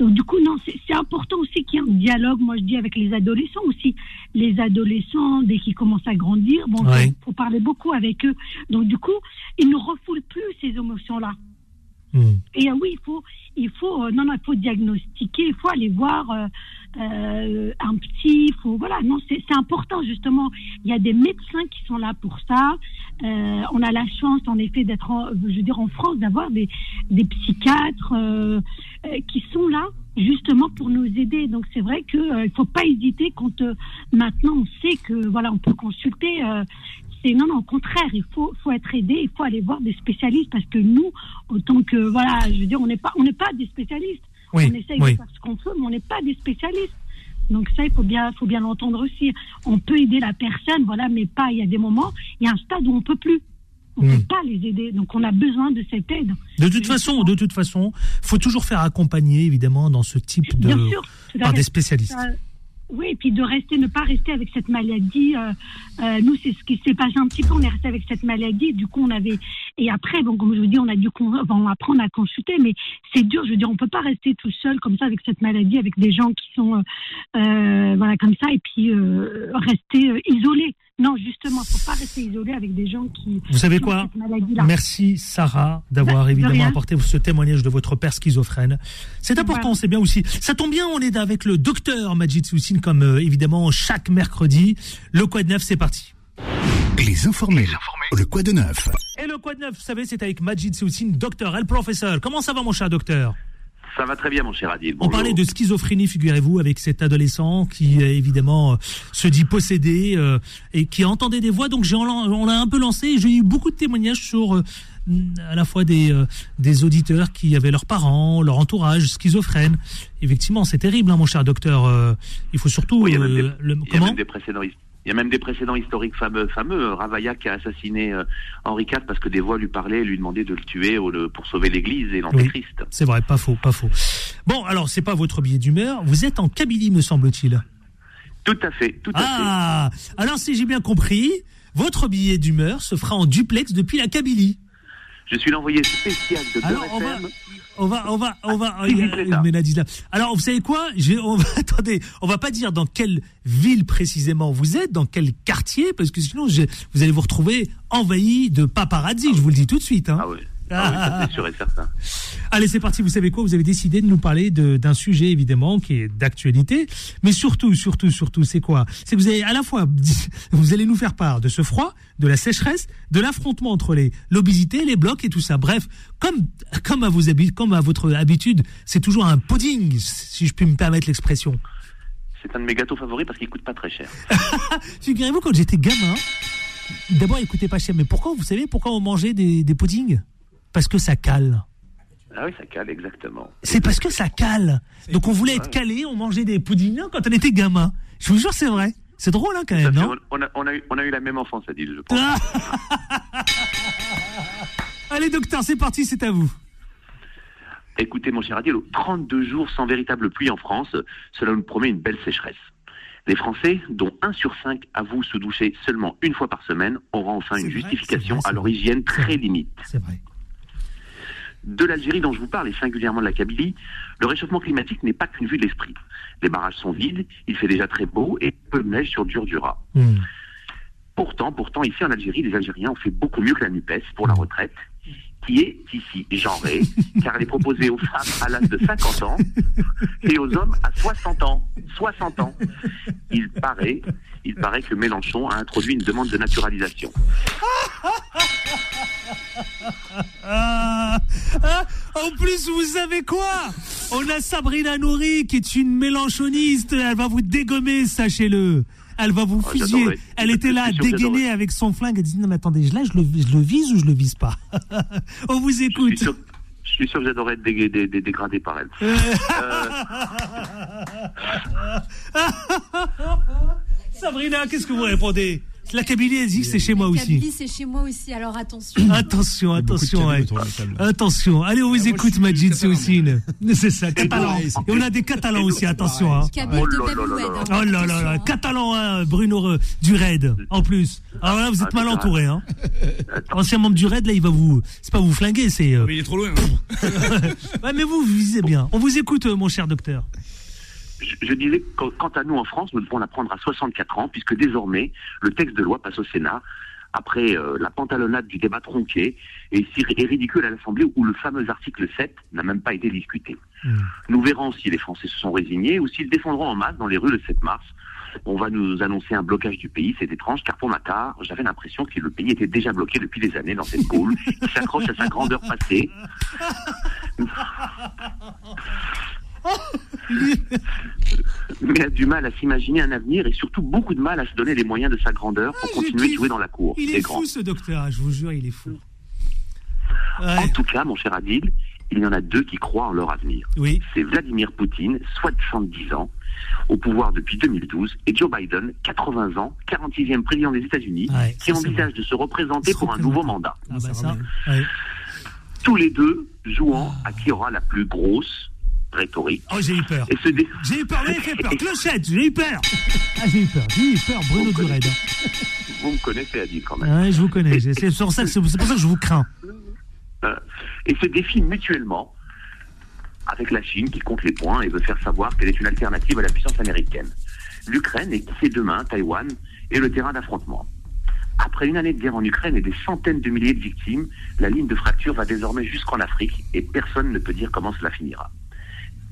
Donc du coup non, c'est c'est important aussi qu'il y ait un dialogue. Moi je dis avec les adolescents aussi. Les adolescents dès qu'ils commencent à grandir, bon, Ouais. faut, faut parler beaucoup avec eux. Donc du coup, ils ne refoulent plus ces émotions là. Hmm. Et euh, oui, il faut, il faut, euh, non, non, il faut diagnostiquer, il faut aller voir euh, un petit, faut, voilà, non, c'est important justement. Il y a des médecins qui sont là pour ça. On a la chance, en effet, d'être, je veux en France, d'avoir des, psychiatres qui sont là justement pour nous aider. Donc c'est vrai que euh, il faut pas hésiter quand maintenant on sait que voilà, on peut consulter. C'est non, non, au contraire, il faut, faut être aidé, il faut aller voir des spécialistes parce que nous, autant que voilà, je veux dire, on n'est pas, on n'est pas des spécialistes. Oui, on essaye oui. de faire ce qu'on peut, mais on n'est pas des spécialistes. Donc ça, il faut bien, faut bien l'entendre aussi. On peut aider la personne, voilà, mais pas. Il y a des moments, il y a un stade où on peut plus. On Hmm. peut pas les aider. Donc on a besoin de cette aide. De toute façon, de toute façon, faut toujours faire accompagner évidemment dans ce type de Bien sûr. par des spécialistes. Euh, oui, et puis de rester, ne pas rester avec cette maladie. euh, euh, nous, c'est ce qui s'est passé un petit peu. On est resté avec cette maladie. Du coup, on avait. Et après, bon, comme je vous dis, on a dû enfin, apprendre à consulter, mais c'est dur. Je veux dire, on peut pas rester tout seul comme ça avec cette maladie, avec des gens qui sont, euh, euh, voilà, comme ça, et puis euh, rester isolé. Non, justement, faut pas rester isolé avec des gens qui. Vous savez qui ont quoi. Merci Sarah d'avoir Bah, de évidemment apporté ce témoignage de votre père schizophrène. C'est important, Voilà. c'est bien aussi. Ça tombe bien, on est avec le docteur Majid Soussine comme euh, évidemment chaque mercredi. Le Quad Neuf, c'est parti. Les informés. Le quoi de neuf Et le Quad Neuf, vous savez, c'est avec Majid Soussine, docteur, el professeur. Comment ça va mon cher docteur? Ça va très bien, mon cher Adil. On parlait de schizophrénie, figurez-vous, avec cet adolescent qui, euh, évidemment, euh, se dit possédé euh, et qui entendait des voix. Donc, j'ai, on l'a un peu lancé. J'ai eu beaucoup de témoignages sur euh, à la fois des, euh, des auditeurs qui avaient leurs parents, leur entourage schizophrène. Effectivement, c'est terrible, hein, mon cher docteur. Euh, il faut surtout... Oui, il y a même des- le- Il y a comment même des précédents. his- Il y a même des précédents historiques fameux. fameux. Ravaillac a assassiné euh, Henri IV parce que des voix lui parlaient et lui demandaient de le tuer pour sauver l'Église et l'Antéchrist. C'est vrai, pas faux, pas faux. Bon, alors, c'est pas votre billet d'humeur. Vous êtes en Kabylie, me semble-t-il. Tout à fait, tout à fait. Ah Alors, si j'ai bien compris, votre billet d'humeur se fera en duplex depuis la Kabylie. Je suis l'envoyé spécial de Alors, on va, on va, on va, on va, Ah, euh. Alors, vous savez quoi? Je- on va, Attendez, on va pas dire dans quelle ville précisément vous êtes, dans quel quartier, parce que sinon, je- vous allez vous retrouver envahi de paparazzi, je vous le dis tout de suite. Hein. Ah oui, ah oui c'est sûr et certain. Allez, c'est parti. Vous savez quoi? Vous avez décidé de nous parler d'un sujet évidemment qui est d'actualité, mais surtout, surtout, surtout, c'est quoi? C'est que vous allez à la fois, vous allez nous faire part de ce froid, de la sécheresse, de l'affrontement entre les l'obésité, les blocs et tout ça. Bref, comme comme à vos comme à votre habitude, c'est toujours un pudding, si je puis me permettre l'expression. C'est un de mes gâteaux favoris parce qu'il coûte pas très cher. Figurez-vous quand j'étais gamin, d'abord il coûtait pas cher, mais pourquoi vous savez pourquoi on mangeait des, des puddings? Parce que ça cale. Ah oui, ça cale, exactement. C'est parce que ça cale. Donc on voulait être calé, on mangeait des puddings quand on était gamin. Je vous jure, c'est vrai. C'est drôle, hein, quand même, fait- non on, a, on, a eu, on a eu la même enfance, Adil, je pense. Allez, docteur, c'est parti, c'est à vous. Écoutez, mon cher Adil, 32 jours sans véritable pluie en France, cela nous promet une belle sécheresse. Les Français, dont 1 sur 5 avouent se doucher seulement une fois par semaine, auront enfin une vrai, justification vrai, à leur hygiène très limite. C'est vrai. De l'Algérie dont je vous parle, et singulièrement de la Kabylie, le réchauffement climatique n'est pas qu'une vue de l'esprit. Les barrages sont vides, il fait déjà très beau et peu de neige sur Durdura. Hmm. Pourtant, pourtant, ici en Algérie, les Algériens ont fait beaucoup mieux que la NUPES pour la retraite, qui est ici genrée, car elle est proposée aux femmes à l'âge de 50 ans et aux hommes à 60 ans. 60 ans. Il paraît, il paraît que Mélenchon a introduit une demande de naturalisation. Ah, ah, en plus, vous savez quoi? On a Sabrina Nouri qui est une mélanchoniste. Elle va vous dégommer, sachez-le. Elle va vous Oh, fusiller. Elle était là, dégainée avec son flingue. Elle dit non mais attendez, là je le, je le vise ou je le vise pas On vous Je suis écoute. sûr, je suis sûr que j'adorerais être dé- dé- dé- dégradé par elle. Euh, Sabrina, qu'est-ce que vous répondez? La Kabylie, elle dit que c'est chez moi La aussi. Kabylie, c'est chez moi aussi, alors attention. Attention, attention, ouais. la attention. Allez, on vous Ah, écoute, Majid Soussine. C'est ça, catalan. Et on a des catalans aussi, attention. Hein. Oh là là là hein. Oh là là là, hein. catalan, hein, Bruno euh, du Raid, en plus. Alors là, vous êtes mal entouré, hein. Ancien membre du Raid, là, il va vous, c'est pas vous flinguer, c'est. euh, Mais il est trop loin. Ouais, mais vous, vous visez bien. On vous écoute, euh, mon cher docteur. Je, je disais, qu- quant à nous en France, nous devons la prendre à 64 ans, puisque désormais, le texte de loi passe au Sénat, après euh, la pantalonnade du débat tronqué, et ridicule à l'Assemblée, où le fameux article 7 n'a même pas été discuté. Hmm. Nous verrons si les Français se sont résignés, ou s'ils défendront en masse dans les rues le 7 mars. On va nous annoncer un blocage du pays, c'est étrange, car pour ma part, j'avais l'impression que le pays était déjà bloqué depuis des années dans cette boule, qui s'accroche à sa grandeur passée. mais a du mal à s'imaginer un avenir et surtout beaucoup de mal à se donner les moyens de sa grandeur pour Ah, continuer de jouer dans la cour. Il est grands. fou, ce docteur, je vous jure, il est fou. En tout cas, mon cher Adil, il y en a deux qui croient en leur avenir. oui. C'est Vladimir Poutine, 70 ans, au pouvoir depuis 2012, et Joe Biden, 80 ans, 46e président des États-Unis, Ouais, qui envisage de se représenter Se pour un nouveau mandat. Ah bah ça ça, ramène. ouais. Tous les deux jouant à qui aura la plus grosse rhétorique. Oh, j'ai eu peur. Dé- J'ai eu peur, vous fait peur. Clochette, j'ai eu peur. Ah, j'ai eu peur, j'ai eu peur, Bruno Vous. Vous me connaissez, Adil, quand même. Ouais, je vous connais. C'est pour ça que je vous crains. Euh, et se défient mutuellement avec la Chine qui compte les points et veut faire savoir qu'elle est une alternative à la puissance américaine. L'Ukraine est qui sait demain, Taïwan, est le terrain d'affrontement. Après une année de guerre en Ukraine et des centaines de milliers de victimes, la ligne de fracture va désormais jusqu'en Afrique et personne ne peut dire comment cela finira.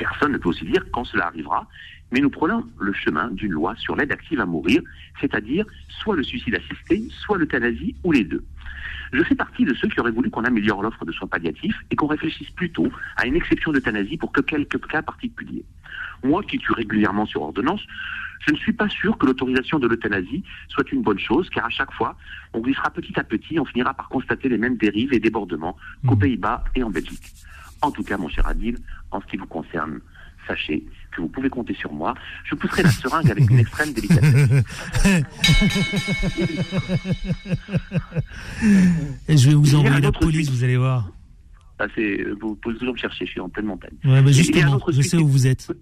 Personne ne peut aussi dire quand cela arrivera, mais nous prenons le chemin d'une loi sur l'aide active à mourir, c'est-à-dire soit le suicide assisté, soit l'euthanasie ou les deux. Je fais partie de ceux qui auraient voulu qu'on améliore l'offre de soins palliatifs et qu'on réfléchisse plutôt à une exception d'euthanasie pour que quelques cas particuliers. Moi, qui tue régulièrement sur ordonnance, je ne suis pas sûr que l'autorisation de l'euthanasie soit une bonne chose, car à chaque fois, on glissera petit à petit, on finira par constater les mêmes dérives et débordements qu'aux Mhm. Pays-Bas et en Belgique. En tout cas, mon cher Adil, en ce qui vous concerne, sachez que vous pouvez compter sur moi. Je pousserai la seringue avec une extrême délicatesse. Et je vais vous envoyer la police, suite. vous allez voir. Ça, c'est, vous pouvez toujours me chercher, je suis en pleine montagne. Ouais, un justement, je sais où vous êtes.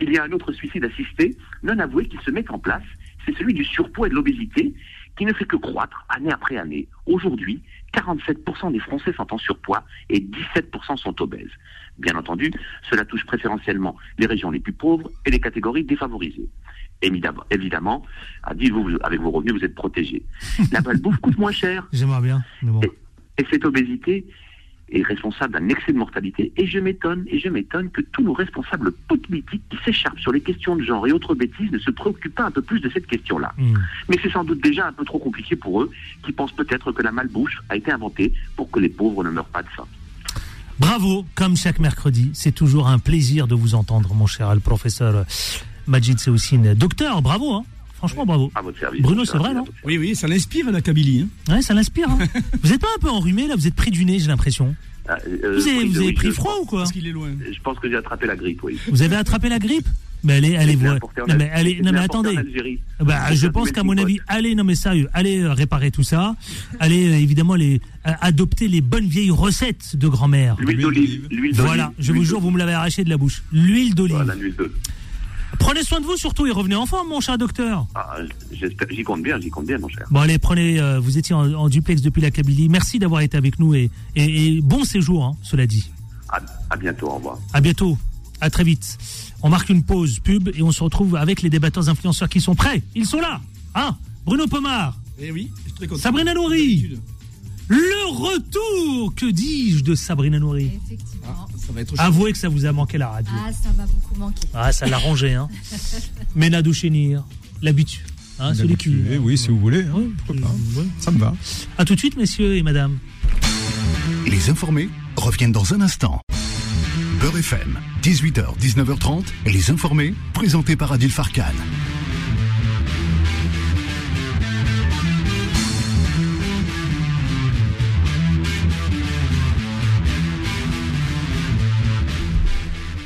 Il y a un autre suicide assisté, non avoué, qui se met en place. C'est celui du surpoids et de l'obésité, qui ne fait que croître année après année. Aujourd'hui, 47% des Français sont en surpoids et 17% sont obèses. Bien entendu, cela touche préférentiellement les régions les plus pauvres et les catégories défavorisées. Évidemment, évidemment à dire vous, avec vos revenus, vous êtes protégés. La malbouffe coûte moins cher. J'aimerais bien, mais bon. Et cette obésité est responsable d'un excès de mortalité. Et je m'étonne, et je m'étonne que tous nos responsables politiques qui s'échappent sur les questions de genre et autres bêtises ne se préoccupent pas un peu plus de cette question-là. Hmm. Mais c'est sans doute déjà un peu trop compliqué pour eux, qui pensent peut-être que la malbouche a été inventée pour que les pauvres ne meurent pas de faim. Bravo, comme chaque mercredi, c'est toujours un plaisir de vous entendre, mon cher le professeur Majid Seoussine. Docteur, bravo, hein. Franchement, bravo. À votre service. Bruno, c'est vrai, non Oui, oui, ça l'inspire la Kabylie. hein. Ouais, ça l'inspire. hein. vous êtes pas un peu enrhumé là? Vous êtes pris du nez, j'ai l'impression. Ah, euh, Vous avez, oui, vous avez oui, pris froid ou quoi? Parce qu'il est loin. Je pense que j'ai attrapé la grippe, oui. Vous avez attrapé la grippe? Mais allez, allez, J'ai vous. Non mais Al- allez, non mais attendez. Bah, Pour je pense qu'à mon avis, allez, non mais sérieux, allez euh, réparer tout ça, allez euh, évidemment les adopter les bonnes vieilles recettes de grand-mère. L'huile d'olive. Voilà, je vous jure, vous me l'avez arraché de la bouche. L'huile d'olive. Voilà, l'huile d'olive. Prenez soin de vous surtout et revenez en forme, mon cher docteur. Ah, j'espère- J'y compte bien, j'y compte bien, mon cher. Bon allez, prenez, euh, vous étiez en, en duplex depuis la Kabylie. Merci d'avoir été avec nous et, et- et bon séjour, hein, cela dit. À, à bientôt, au revoir. À bientôt, à très vite. On marque une pause pub et on se retrouve avec les débatteurs influenceurs qui sont prêts. Ils sont là, hein Bruno Pomar, Eh oui, je suis très content. Sabrina Nouri. Le retour, que dis-je, de Sabrina Nouri Effectivement. Ça va être chaud. Avouez que ça vous a manqué la radio. Ah, ça m'a beaucoup manqué. Ah, ça l'a rangé, hein. Ménado chénir, l'habitude. Hein, celui qui. Eh oui, si vous voulez. hein. Ouais, Pourquoi pas ouais. Ça me va. À tout de suite, messieurs et madame. Les informés reviennent dans un instant. Beurre FM, 18h, 19h30, les informés, présentés par Adil Farkan. –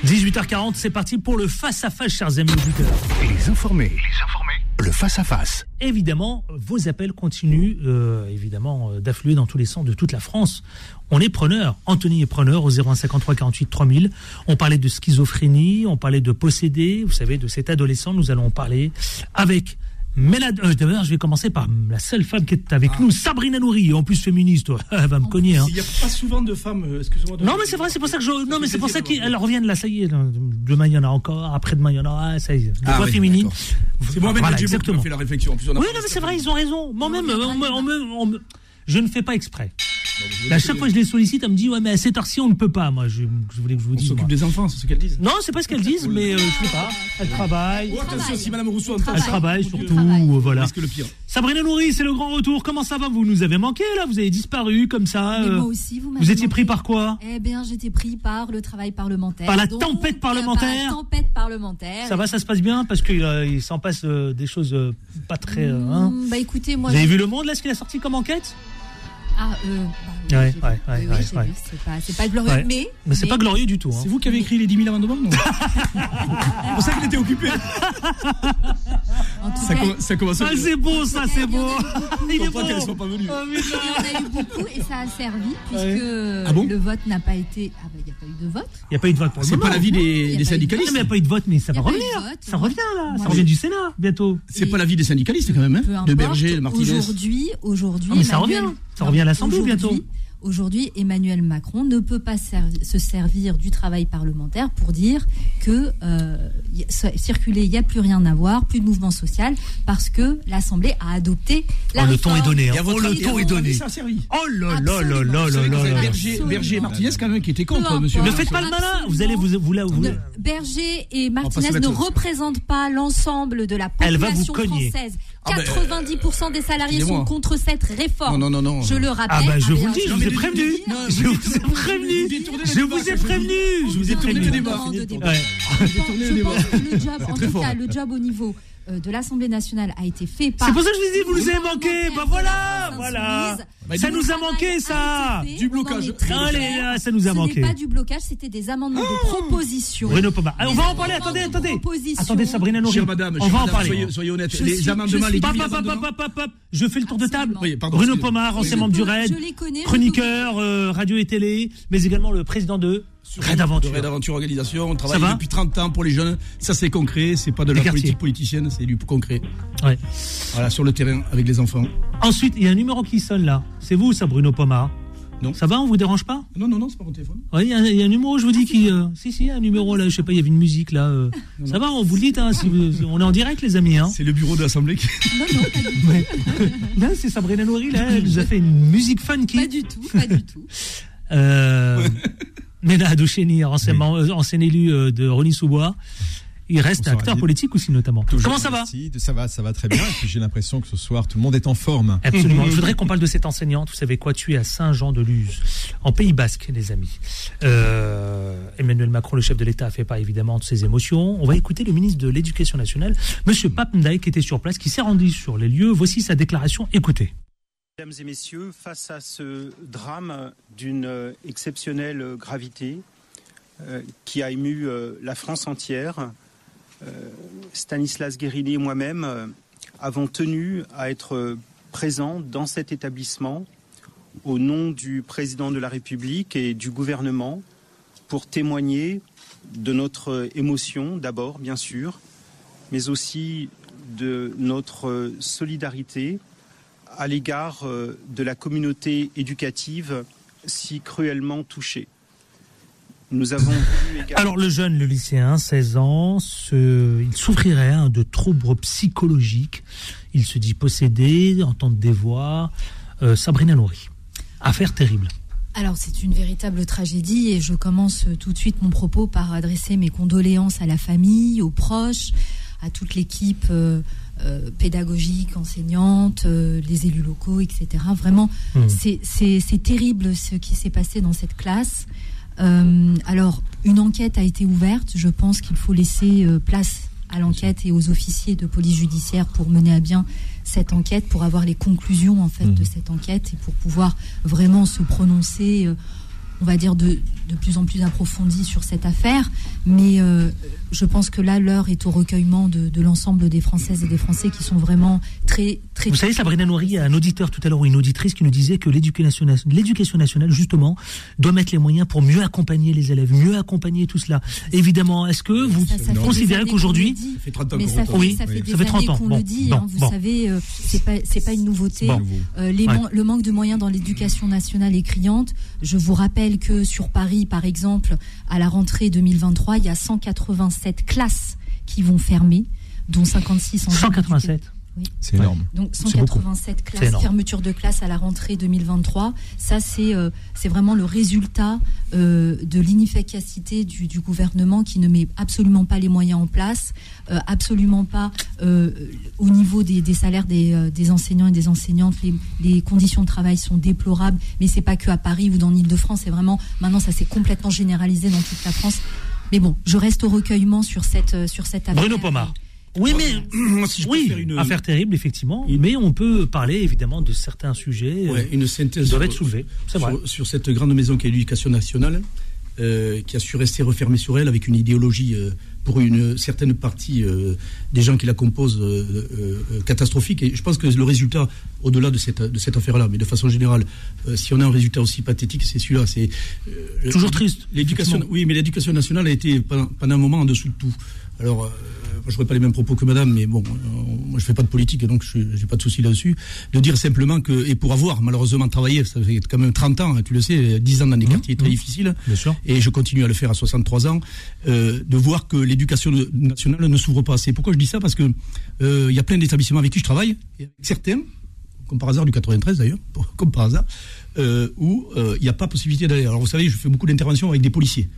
18h40, c'est parti pour le face-à-face, chers amis auditeurs. Les informés, les informés, le face-à-face. Évidemment, vos appels continuent euh, évidemment euh, d'affluer dans tous les sens de toute la France. On est preneur. Anthony est preneur au 0153 48 3000. On parlait de schizophrénie, on parlait de posséder. Vous savez, de cet adolescent, nous allons en parler avec Mélade. euh, D'ailleurs, je vais commencer par la seule femme qui est avec nous, Sabrina Nouri, en plus féministe. Elle va me cogner. Hein. Il n'y a pas souvent de femmes, euh, excusez-moi. Non, mais c'est vrai, c'est pour ça que je. Non, mais c'est pour ça qu'elles reviennent là, ça y est. Demain, il y en a encore. Après-demain, il y en aura. Ça y est. Des Ah voix oui, féminines. d'accord. C'est Mohamed Voilà, qui fait la réflexion. En plus, on a Oui, non, mais c'est vrai, ils ont raison. Moi-même, On on me- reviendra on me- on me- je ne fais pas exprès. À chaque fois que je les sollicite, elle me dit Ouais, mais à cette heure-ci, on ne peut pas. Moi, je, je voulais que je vous On dise. s'occupe moi. des enfants, c'est ce qu'elles disent. Non, c'est pas ce qu'elles disent, mais euh, je sais pas. Elles travaillent. Oh, attention, travaille. si Madame Rousseau entend Elles ça, travaillent mon Dieu, surtout. travaille. euh, on Voilà. risque le pire. Sabrina Nourri, c'est le grand retour. Comment ça va? Vous nous avez manqué, là? Vous avez disparu comme ça. Mais euh, moi aussi, vous m'avez Vous étiez pris par quoi? Eh bien, j'étais pris par le travail parlementaire. Par la Donc, tempête euh, parlementaire? Par la tempête parlementaire. Ça va, ça se passe bien? Parce qu'il s'en passe euh, des choses euh, pas très. euh, hein. Mmh, Bah écoutez, moi. Vous avez vu le monde, là, ce qu'il a sorti comme enquête? 啊嗯 Ouais, Oui, ouais, j'ai ouais. vu, C'est pas, pas glorieux, Ouais. mais. Mais c'est pas glorieux du tout. hein. C'est vous qui avez écrit les 10 000 amendements C'est pour ça qu'il était occupé. Ça, cas, com- ça commence à Ah, c'est beau, ça, c'est beau. Il est beau. sont pas venues. Ah, il y putain. en a eu beaucoup et ça a servi puisque Ah bon le vote n'a pas été. Ah bah il n'y a pas eu de vote. Il n'y a pas eu de vote pour le C'est pas l'avis des, pas des syndicalistes. mais il n'y a pas eu de vote, mais ça va pas revenir. Ça revient là. Moi, Ça revient du Sénat bientôt. C'est pas l'avis des syndicalistes quand même, Peu hein importe. De Berger, de Martinez. Aujourd'hui, aujourd'hui. Ah, mais ça revient. Ça revient à l'Assemblée bientôt. Aujourd'hui, Emmanuel Macron ne peut pas servi- se servir du travail parlementaire pour dire que euh, y a- so- circuler, il n'y a plus rien à voir, plus de mouvement social, parce que l'Assemblée a adopté la Oh, le ton est donné. hein. Oh, le ton à est donné. Ça a servi. Oh là là là là là. Berger. Berger et Martinez quand même qui étaient contre, monsieur. Ne faites pas le malin. Vous allez vous vous là. vous- Ne- Berger et Martinez ne représentent pas l'ensemble de la Elle va vous population cogner. française. Ah ben, 90% des salariés sont contre cette réforme. Non, non, non, non. Je le rappelle. Ah bah je Ah, vous le dis, je vous ai prévenu. Je vous ai prévenu. Je vous ai prévenu. Je vous ai prévenu. Je pense que le job, en tout cas, le job au niveau de l'Assemblée nationale a été fait par. C'est pour ça que je vous ai dit, vous nous avez manqué. Bah voilà, voilà. Bah, Ça du nous a manqué, ça. fait, Du blocage. Allez, là, ça nous a Ce manqué. pas du blocage, c'était des amendements de proposition. Bruno Pomar. Ah, on va en parler. Attendez, de attendez. proposition. Attendez, Sabrina Nouri. Chère madame, On va en parler. Soyez, soyez honnête. Je les suis- amendements, je les suis- 10 Pap, 000 pap, pap, amendements. pap, pap. Je fais le tour de table. Bruno. Pomar, ancien membre du Je RAID, les connais. je chroniqueur, euh, radio et télé, mais également le président de Raid Aventure. Raid Aventure Organisation, on Ça travaille va depuis 30 ans pour les jeunes. Ça, c'est concret, c'est pas de Les la quartiers. politique politicienne, c'est du concret. Ouais. Voilà, sur le terrain, avec les enfants. Ensuite, il y a un numéro qui sonne là. C'est vous, ça, Bruno Pomar Non. Ça va, on vous dérange pas Non, non, non, c'est pas mon téléphone. Oui, il y, a un- il y a un numéro, je vous dis, qui. euh, si, si, il y a un numéro là, je sais pas, il y avait une musique là. euh. ça va, on vous le dit, hein, si vous- on est en direct, les amis. Hein. C'est le bureau de l'Assemblée qui. Non, non, pas du tout. Ouais. Là, c'est Sabrina Nouri, là, elle nous a fait une musique funky. Pas du tout, pas du tout. Euh, Mena Adoucheni, ancien, euh, ancien élu euh, de Rony Sous-Bois. il reste acteur politique aussi notamment. Toujours Comment ça va. Ça va, ça va très bien. Et puis j'ai l'impression que ce soir, tout le monde est en forme. Absolument. Je voudrais qu'on parle de cette enseignante. Vous savez quoi Tu es à Saint-Jean-de-Luz, en Pays Basque, les amis. Euh, Emmanuel Macron, le chef de l'État, a fait pas évidemment de ses émotions. On va écouter le ministre de l'Éducation nationale, Monsieur Papendai, qui était sur place, qui s'est rendu sur les lieux. Voici sa déclaration. Écoutez. Mesdames et messieurs, face à ce drame d'une exceptionnelle gravité euh, qui a ému euh, la France entière, euh, Stanislas Guérini et moi-même avons tenu à être présents dans cet établissement au nom du président de la République et du gouvernement pour témoigner de notre émotion d'abord, bien sûr, mais aussi de notre solidarité à l'égard euh, de la communauté éducative si cruellement touchée. Nous avons Alors le jeune, le lycéen, 16 ans, se- il souffrirait hein, de troubles psychologiques. Il se dit possédé, entendre des voix. Euh, Sabrina Nouri. Affaire terrible. Alors c'est une véritable tragédie et je commence tout de suite mon propos par adresser mes condoléances à la famille, aux proches, à toute l'équipe euh, euh, pédagogique, enseignante, euh, les élus locaux, etc. Vraiment, Mhm. c'est- terrible ce qui s'est passé dans cette classe. Euh, alors, une enquête a été ouverte. Je pense qu'il faut laisser place à l'enquête et aux officiers de police judiciaire pour mener à bien cette enquête, pour avoir les conclusions en fait de cette enquête et pour pouvoir vraiment se prononcer, on va dire de, de plus en plus approfondi sur cette affaire. Mais euh, je pense que là, l'heure est au recueillement de, de l'ensemble des Françaises et des Français qui sont vraiment très très. Vous savez, Sabrina Nouri, il y a un auditeur tout à l'heure ou une auditrice qui nous disait que l'éducation nation- l'éducation nationale, justement, doit mettre les moyens pour mieux accompagner les élèves, mieux accompagner tout cela. Évidemment, est-ce que vous Ça, considérez qu'aujourd'hui... ça fait, Oui, ça fait des ça fait 30 années ans. qu'on Bon, le dit. bon, hein, vous bon. savez, euh, c'est pas c'est pas une nouveauté. Bon. Euh, les Ouais. man- le manque de moyens dans l'éducation nationale est criante. Je vous rappelle que sur Paris, par exemple, à la rentrée 2023, il y a 187 classes qui vont fermer, dont 56 en zone 187 Oui. C'est énorme. Donc C'est beaucoup. 187 C'est classes, fermeture de classe à la rentrée 2023. Ça, c'est euh, c'est vraiment le résultat euh, de l'inefficacité du, du gouvernement qui ne met absolument pas les moyens en place, euh, absolument pas euh, au niveau des, des salaires des, euh, des enseignants et des enseignantes. Les, les conditions de travail sont déplorables, mais c'est pas que à Paris ou dans l'Île-de-France. C'est vraiment maintenant ça s'est complètement généralisé dans toute la France. Mais bon, je reste au recueillement sur cette euh, sur cette affaire. Bruno Pomar. Oui, mais oui, affaire terrible, effectivement. Mais on peut parler évidemment de certains sujets Ouais, euh, une synthèse qui doivent être soulevés. C'est sur, vrai. sur cette grande maison qui est l'éducation nationale, euh, qui a su rester refermée sur elle avec une idéologie euh, pour une certaine partie euh, des gens qui la composent catastrophique. Et je pense que le résultat, au-delà de cette, de cette affaire-là, mais de façon générale, si on a un résultat aussi pathétique, c'est celui-là. C'est Toujours triste, L'éducation, oui, mais l'éducation nationale a été pendant, pendant un moment en dessous de tout. Alors, euh, moi, je n'aurais pas les mêmes propos que madame, mais bon, euh, moi, je fais pas de politique, donc je n'ai pas de souci là-dessus. De dire simplement que, et pour avoir malheureusement travaillé, ça fait quand même 30 ans, hein, tu le sais, 10 ans dans des quartiers très difficiles, et je continue à le faire à 63 ans, euh, de voir que l'éducation nationale ne s'ouvre pas assez. Pourquoi je dis ça Parce que euh, il y a plein d'établissements avec qui je travaille, et avec certains, comme par hasard du 93 d'ailleurs, comme par hasard, euh, où euh, il n'y a pas possibilité d'aller. Alors vous savez, je fais beaucoup d'interventions avec des policiers.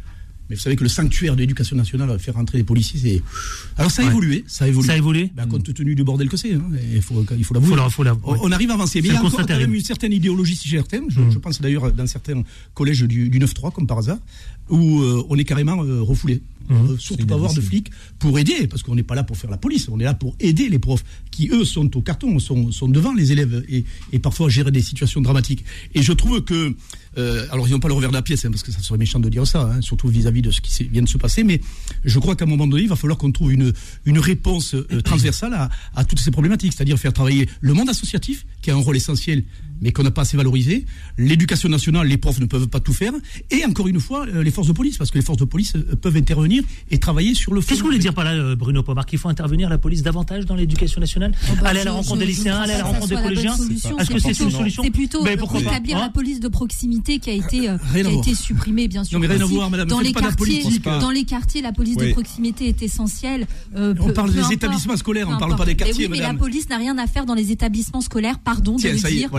Mais vous savez que le sanctuaire de l'éducation nationale, faire rentrer les policiers, c'est. Alors ça a Ouais. évolué, ça a évolué. Ça a évolué Ben, compte tenu du bordel que c'est, hein, il faut, il faut l'avouer. On, ouais. on arrive à avancer. Mais il y a encore quand même une certaine idéologie certaine. Je, Mm. je pense d'ailleurs dans certains collèges du, du 9-3, comme par hasard, où euh, on est carrément euh, refoulé. Mm. On veut surtout pas avoir de flics pour aider, parce qu'on n'est pas là pour faire la police, on est là pour aider les profs qui, eux, sont au carton, sont, sont devant les élèves et, et parfois gérer des situations dramatiques. Et je trouve que, euh, alors ils n'ont pas le revers de la pièce, hein, parce que ça serait méchant de dire ça, hein, surtout vis-à-vis de ce qui vient de se passer, mais je crois qu'à un moment donné, il va falloir qu'on trouve une, une réponse euh, transversale à, à toutes ces problématiques, c'est-à-dire faire travailler le monde associatif, qui a un rôle essentiel, mais qu'on n'a pas assez valorisé, l'éducation nationale, les profs ne peuvent pas tout faire, et encore une fois, euh, les forces de police, parce que les forces de police euh, peuvent intervenir et travailler sur le fond. Qu'est-ce que vous voulez dire par là, euh, Bruno Pomar Qu'il faut intervenir la police davantage dans l'éducation nationale bah, Aller à la rencontre des je- lycéens, ne aller à la rencontre des collégiens solution. Est-ce que c'est plutôt- une solution C'est plutôt Mais pourquoi pas rétablir Hein la police de proximité qui a été, euh, qui a été supprimée, bien sûr. Non, mais rien à voir, madame, Dans les quartiers, dans les quartiers, la police Oui. de proximité est essentielle. Euh, On parle des établissements scolaires, on Peu parle pas des quartiers, Mais oui, mais madame. la police n'a rien à faire dans les établissements scolaires, pardon de le dire.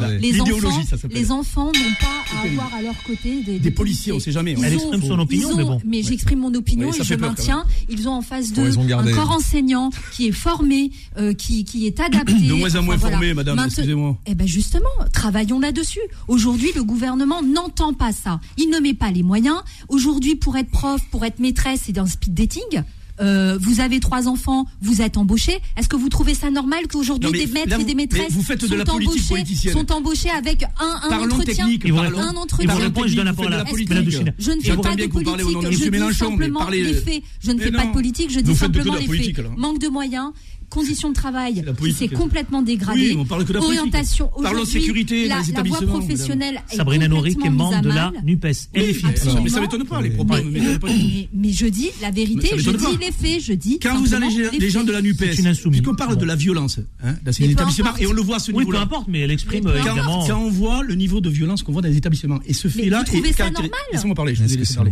Les enfants, n'ont pas à avoir à leur côté des, Des policiers, on sait jamais. Ils ont- son opinion, ont- mais bon. Mais j'exprime mon opinion et je maintiens. Ils ont en face d'eux un corps enseignant qui est formé, euh, qui, qui est adapté. De moins en moins Enfin, voilà. formé, madame, Mainte- excusez-moi. Eh ben justement, travaillons là-dessus. Aujourd'hui, le gouvernement n'entend pas ça. Il ne met pas les moyens. Aujourd'hui, pour être prof, pour être maîtresse, c'est d'un speed dating. Euh, vous avez trois enfants, vous êtes embauché. Est-ce que vous trouvez ça normal qu'aujourd'hui des maîtres là, et des maîtresses mais vous faites de sont la embauchés, sont embauchés avec un, un Parlons entretien, technique, parlons- un entretien. je donne la parole à Duchesne. Je ne fais pas de politique, je dis simplement les faits. Je ne fais pas de politique, je dis simplement la les faits. Manque de moyens, conditions de travail qui s'est complètement dégradée. Oui, on parle que de la. Orientation Parlons aujourd'hui, sécurité dans la, les la voie professionnelle est Sabrina Nouri, qui est membre de la. NUPES. Elle est fille. absolument. Mais ça m'étonne pas, les propos. Mais, mais mais- mais je dis la Mais vérité, je dis pas. les faits, je dis Quand vous allez les les gens de la NUPES, puisqu'on parle de la violence hein, dans ces Mais établissements, et on le voit à ce Oui, peu niveau-là. importe, mais elle exprime Mais euh, Quand, évidemment. quand on voit le niveau de violence qu'on voit dans les établissements, et ce Mais fait-là vous trouvez ça normal Laissez-moi parler, je vous ai que laissé c'est parler.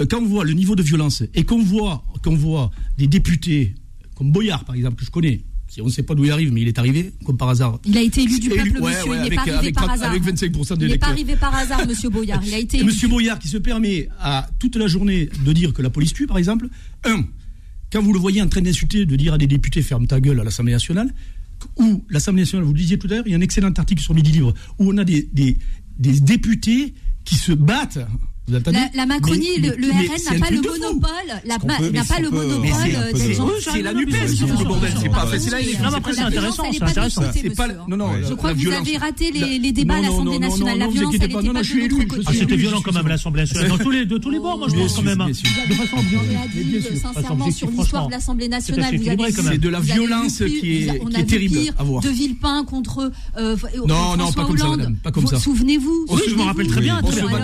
Euh, Quand on voit le niveau de violence et qu'on voit, qu'on voit des députés comme Boyard, par exemple, que je connais, on ne sait pas d'où il arrive, mais il est arrivé, comme par hasard. Il a été élu du Élu- peuple, ouais, monsieur. ouais, il n'est pas arrivé avec par 30 hasard. avec 25% des Il n'est pas arrivé par hasard, monsieur Boyard. Il a été Et élu. Monsieur Boyard qui se permet à toute la journée de dire que la police tue, par exemple, un, quand vous le voyez en train d'insulter, de dire à des députés ferme ta gueule à l'Assemblée nationale, ou l'Assemblée nationale, vous le disiez tout à l'heure, il y a un excellent article sur Midi Libre où on a des, des, des députés qui se battent. Vous La, la Macronie, Mais- le, le mais RN n'a pas le monopole, n'a pas le monopole euh, des de- gens. C'est la NUPES qui fout le bordel, c'est pas, c'est là, après, c'est La intéressant, c'est est pas de intéressant. non, non, Je crois que vous avez raté les, débats à l'Assemblée nationale. La violence, elle pas, n'était non, pas non, je suis de élu, notre côté. Ah, c'était violent quand même à l'Assemblée nationale. Dans tous les, de tous les bords, moi je pense quand même. hein. De façon bien sincèrement, sur l'histoire de l'Assemblée nationale, vous avez équilibré, quand même. C'est de la violence qui est- terrible à voir. De Villepin contre Non, non, François pas comme ça, Hollande. madame, pas comme Vous- ça. Souvenez-vous. Oui, je me rappelle très bien. Très bien.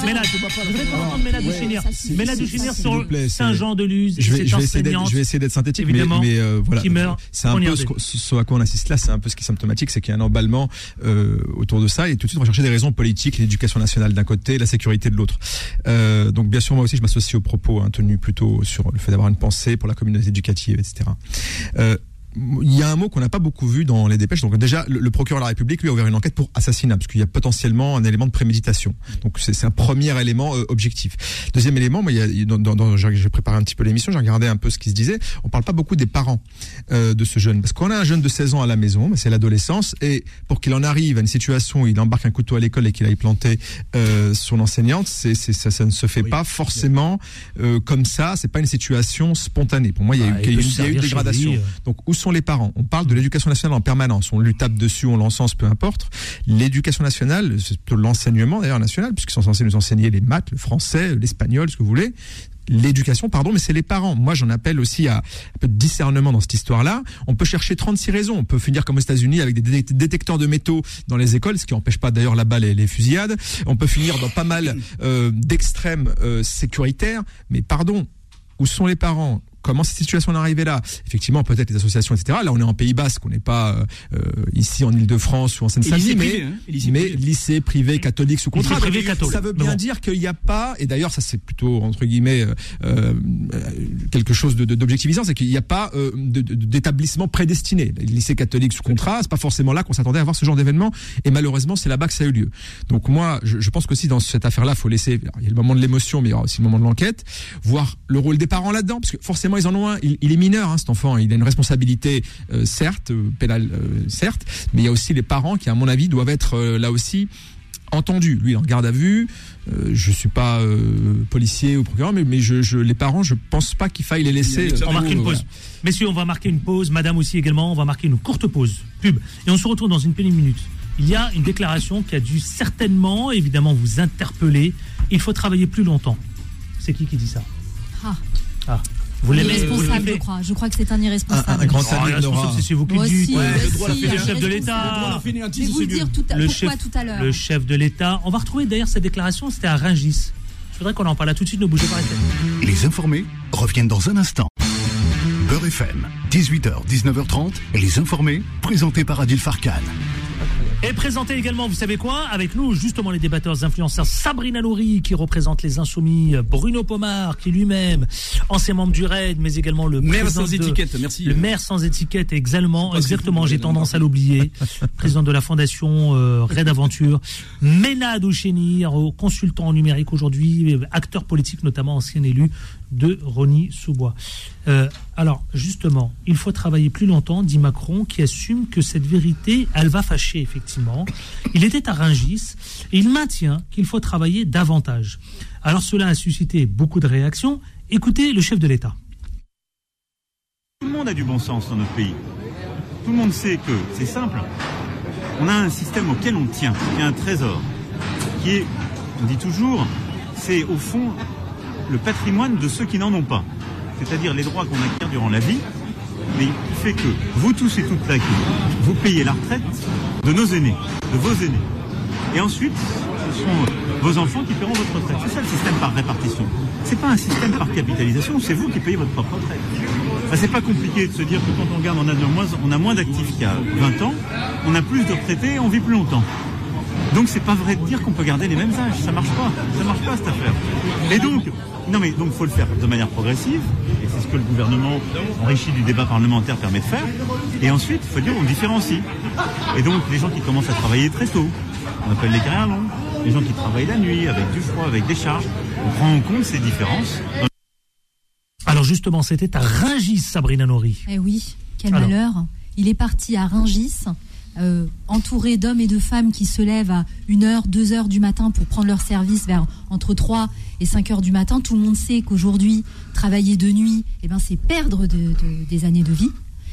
Se bat Mélade. Ouais, sur Saint-Jean-de-Luz. je vais, cette je vais essayer d'être, synthétique, évidemment, mais euh, voilà. C'est un peu ce à quoi on assiste là, c'est un peu ce qui est symptomatique, c'est qu'il y a un emballement euh, autour de ça, et tout de suite on va chercher des raisons politiques, l'éducation nationale d'un côté, la sécurité de l'autre. Euh, donc bien sûr moi aussi je m'associe aux propos hein, tenus plutôt sur le fait d'avoir une pensée pour la communauté éducative, etc. Il y a un mot qu'on n'a pas beaucoup vu dans les dépêches. Donc déjà, le, le procureur de la République lui a ouvert une enquête pour assassinat, parce qu'il y a potentiellement un élément de préméditation. Donc c'est un premier élément euh, objectif. Deuxième élément, moi, j'ai préparé un petit peu l'émission, j'ai regardé un peu ce qui se disait. On parle pas beaucoup des parents euh, de ce jeune, parce qu'on a un jeune de 16 ans à la maison, mais c'est l'adolescence, et pour qu'il en arrive à une situation où il embarque un couteau à l'école et qu'il aille planter euh, son enseignante, c'est ça, ça ne se fait pas forcément comme ça. C'est pas une situation spontanée. Pour moi, il y a eu, Ah, eu une- il y a eu une servir chez dégradation. lui. Donc, où sont les parents On parle de l'éducation nationale en permanence. On lui tape dessus, on l'encense, peu importe. L'éducation nationale, c'est plutôt l'enseignement d'ailleurs national, puisqu'ils sont censés nous enseigner les maths, le français, l'espagnol, ce que vous voulez. L'éducation, pardon, mais c'est les parents. Moi, j'en appelle aussi à un peu de discernement dans cette histoire-là. On peut chercher 36 raisons. On peut finir comme aux États-Unis avec des dé- détecteurs de métaux dans les écoles, ce qui n'empêche pas d'ailleurs là-bas les, les fusillades. On peut finir dans pas mal euh, d'extrêmes euh, sécuritaires. Mais pardon, où sont les parents? Comment cette situation en est arrivée là Effectivement, peut-être les associations, etc. Là, on est en Pays Basque, on n'est pas euh, euh, ici en Ile-de-France ou en Seine-Saint-Denis, mais, privé, hein, lycée mais privé. lycée privé catholique sous contrat. Privé catholique. Ça veut bien bon. dire qu'il n'y a pas, et d'ailleurs ça c'est plutôt entre guillemets euh, euh, quelque chose de- de- d'objectivisant, c'est qu'il n'y a pas euh, d'établissement prédestiné. Le lycée catholique sous contrat, c'est pas forcément là qu'on s'attendait à voir ce genre d'événement, et malheureusement c'est là-bas que ça a eu lieu. Donc moi, je, je pense qu'aussi dans cette affaire-là, faut laisser, alors, il y a le moment de l'émotion, mais il y aura aussi le moment de l'enquête, voir le rôle des parents là-dedans, parce que forcément ils en ont un. Il, il est mineur, hein, cet enfant, il a une responsabilité euh, certes, euh, pénale euh, certes, mais il y a aussi les parents qui, à mon avis, doivent être euh, là aussi entendu. Lui, il est en garde à vue. Euh, je suis pas euh, policier ou procureur, mais, mais je, je, les parents, je pense pas qu'il faille les laisser. On marque une pause. Messieurs, on va marquer une pause. Madame aussi également. On va marquer une courte pause. Pub. Et on se retrouve dans une pénible minute. Il y a une déclaration qui a dû certainement, évidemment, vous interpeller. Il faut travailler plus longtemps. C'est qui qui dit ça? Ah. Ah. Vous l'aimez vous irresponsable, je crois. Je crois que c'est un irresponsable. Un- un grand Oh, salut, irresponsable, Nora. c'est vous qui le dites. aussi, Ouais, le droit la un le chef de l'État. Je vais vous dire tout à, le pourquoi chef, tout à l'heure. le chef de l'État. On va retrouver d'ailleurs cette déclaration, c'était à Rungis. Je voudrais qu'on en parle là tout de suite, ne bougez pas. restez. Les informés reviennent dans un instant. Beurre FM, 18h, 19h30, et les informés, présentés par Adil Farkan. Et présenter également, vous savez quoi Avec nous, justement, les débatteurs influenceurs Sabrina Nouri, qui représente les Insoumis, Bruno Pomar, qui lui-même, ancien membre du RAID, mais également le Maire sans de- étiquette, merci. Le maire sans étiquette, exactement, exactement, j'ai tendance à l'oublier. président de la fondation euh, Raid Aventure. Ménade Ouchénir, euh, consultant en numérique aujourd'hui, euh, acteur politique, notamment ancien élu de Rony Sous-Bois. Euh, alors, justement, il faut travailler plus longtemps, dit Macron, qui assume que cette vérité, elle va fâcher, effectivement. Il était à Rungis et il maintient qu'il faut travailler davantage. Alors, cela a suscité beaucoup de réactions. Écoutez le chef de l'État. Tout le monde a du bon sens dans notre pays. Tout le monde sait que c'est simple. On a un système auquel on tient, qui est un trésor, qui est, on dit toujours, c'est au fond le patrimoine de ceux qui n'en ont pas. C'est-à-dire les droits qu'on acquiert durant la vie, mais qui fait que vous tous et toutes là, vous payez la retraite de nos aînés, de vos aînés. Et ensuite, ce sont vos enfants qui paieront votre retraite. C'est ça le système par répartition. C'est pas un système par capitalisation, c'est vous qui payez votre propre retraite. Enfin, c'est pas compliqué de se dire que quand on regarde, on a, de moins, on a moins d'actifs qu'il y a 20 ans, on a plus de retraités, on vit plus longtemps. Donc c'est pas vrai de dire qu'on peut garder les mêmes âges, ça marche pas, ça marche pas cette affaire. Et donc, non mais donc faut le faire de manière progressive, et ce que le gouvernement enrichi du débat parlementaire permet de faire. Et ensuite, il faut dire on différencie. Et donc les gens qui commencent à travailler très tôt, on appelle les carrières longues, les gens qui travaillent la nuit avec du froid, avec des charges, on prend en compte ces différences. Alors, justement, c'était à Rungis, Sabrina Nori. Eh oui, quel Alors. malheur. Il est parti à Ringis, euh, entouré d'hommes et de femmes qui se lèvent à 1h, 2h du matin pour prendre leur service vers entre 3 et 5 heures du matin. Tout le monde sait qu'aujourd'hui, travailler de nuit, eh ben, c'est perdre de- de- des années de vie.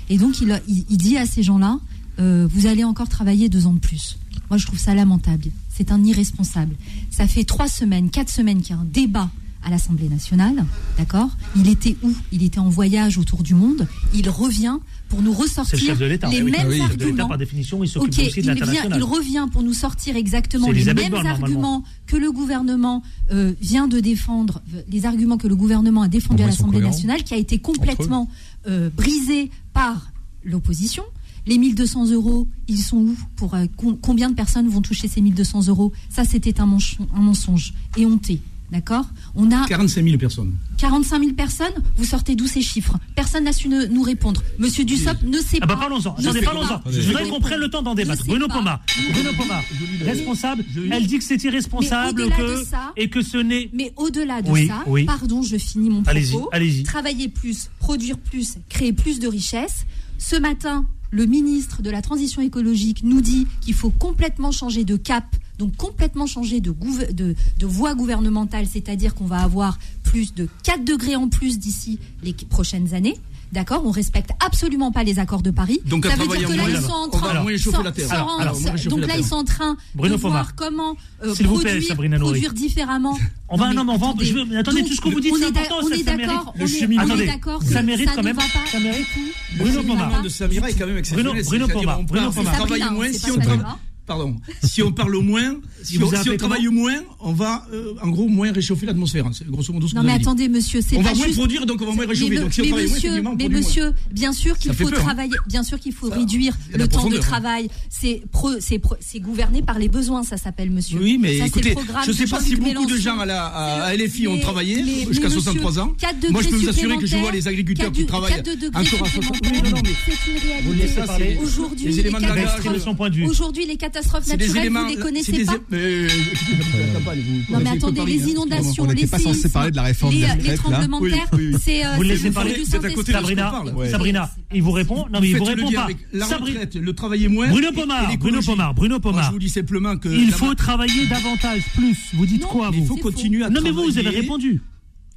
Et donc, il dit à ces gens-là, euh, vous allez encore travailler deux ans de plus. Moi, je trouve ça lamentable. C'est un irresponsable. Ça fait trois semaines, quatre semaines qu'il y a un débat à l'Assemblée nationale, d'accord? Il était où? Il était en voyage autour du monde. Il revient pour nous le ressortir chef de l'État. les Eh oui. mêmes Ah oui, l'État, arguments. par définition, il s'occupe Ok, aussi de il, vient, l'international. il revient pour nous sortir exactement les Elisabeth mêmes arguments que le gouvernement euh, vient de défendre, euh, les arguments que le gouvernement a défendus à l'Assemblée nationale, qui a été complètement euh, brisé par l'opposition. Les 1200 euros, ils sont où pour euh, com- combien de personnes vont toucher ces 1200 euros? Ça, c'était un, un mensonge et honté. D'accord On a 45 000 personnes. 45 000 personnes. Vous sortez d'où ces chiffres Personne n'a su ne- nous répondre. Monsieur Dussopt ne sait Ah bah pas. parlons-en, ne attendez, sait parlons-en. pas. Je voudrais qu'on prenne le temps d'en débattre. Bruno pas. Pomar, Bruno Pomar, responsable, elle dit que c'est irresponsable Mais au-delà que, de ça- et que ce n'est... Mais au-delà de Oui, ça, oui. pardon, je finis mon Allez-y, propos. allez-y. Travailler plus, produire plus, créer plus de richesses. Ce matin, le ministre de la Transition écologique nous dit qu'il faut complètement changer de cap, donc complètement changer de, gouver- de, de voie gouvernementale, c'est-à-dire qu'on va avoir plus de 4 degrés en plus d'ici les prochaines années. D'accord? On respecte absolument pas les accords de Paris. Donc, ça veut dire que là, ils sont en train, donc là, ils sont en train Bruno de voir Pomar. comment euh, S'il vous plaît, produire, différemment. On va, non, mais on va, attendez. je veux- mais attendez, Donc, tout ce que vous dites, on c'est important, on ça, est ça mérite. d'accord, on est- d'accord ça mérite ça quand même- ça mérite-. Bruno Pomar. Bruno- Bruno Pomar, Pomar. moins, si on travaille. Pardon. Si on parle moins, si on, si on travaille moins, on va euh, en gros moins réchauffer l'atmosphère. hein. C'est grosso modo ce que Non vous mais dit. attendez monsieur, c'est On pas va moins produire, donc on va moins Mais réchauffer. Donc si mais monsieur, mais bien sûr qu'il faut peur, hein. travailler, bien sûr qu'il faut réduire le temps de hein. travail. C'est gouverné par les besoins, ça s'appelle monsieur. Oui, mais Ça, écoutez, je ne sais pas si beaucoup de gens à, la, LFI ont travaillé jusqu'à mais 63 ans. Moi, je peux vous assurer que je vois les agriculteurs qui travaillent encore à 60 supplémentaires. Oui, non, non, mais C'est une Vous réalité. laissez parler. Aujourd'hui, Les les éléments de langage, catastrophes- les naturelles, vous les connaissez pas mais, euh, j'habite la campagne, vous Non mais connaissez attendez, les inondations, On les n'était pas censé séismes, parler de la réforme les, les tremblements de terre, oui, oui. c'est euh, Vous le laissez parler du Vous êtes à côté Sabrina. Sabrina, il vous répond Non, mais il vous répond pas. avec la Sabri- retraite, le travailler moins. Bruno Pomar, Bruno. Pomar, Bruno Pomar. je vous dis simplement que. Il faut travailler davantage, plus. Vous dites quoi, mais il vous faut continuer à Non, mais vous, vous avez travailler. répondu.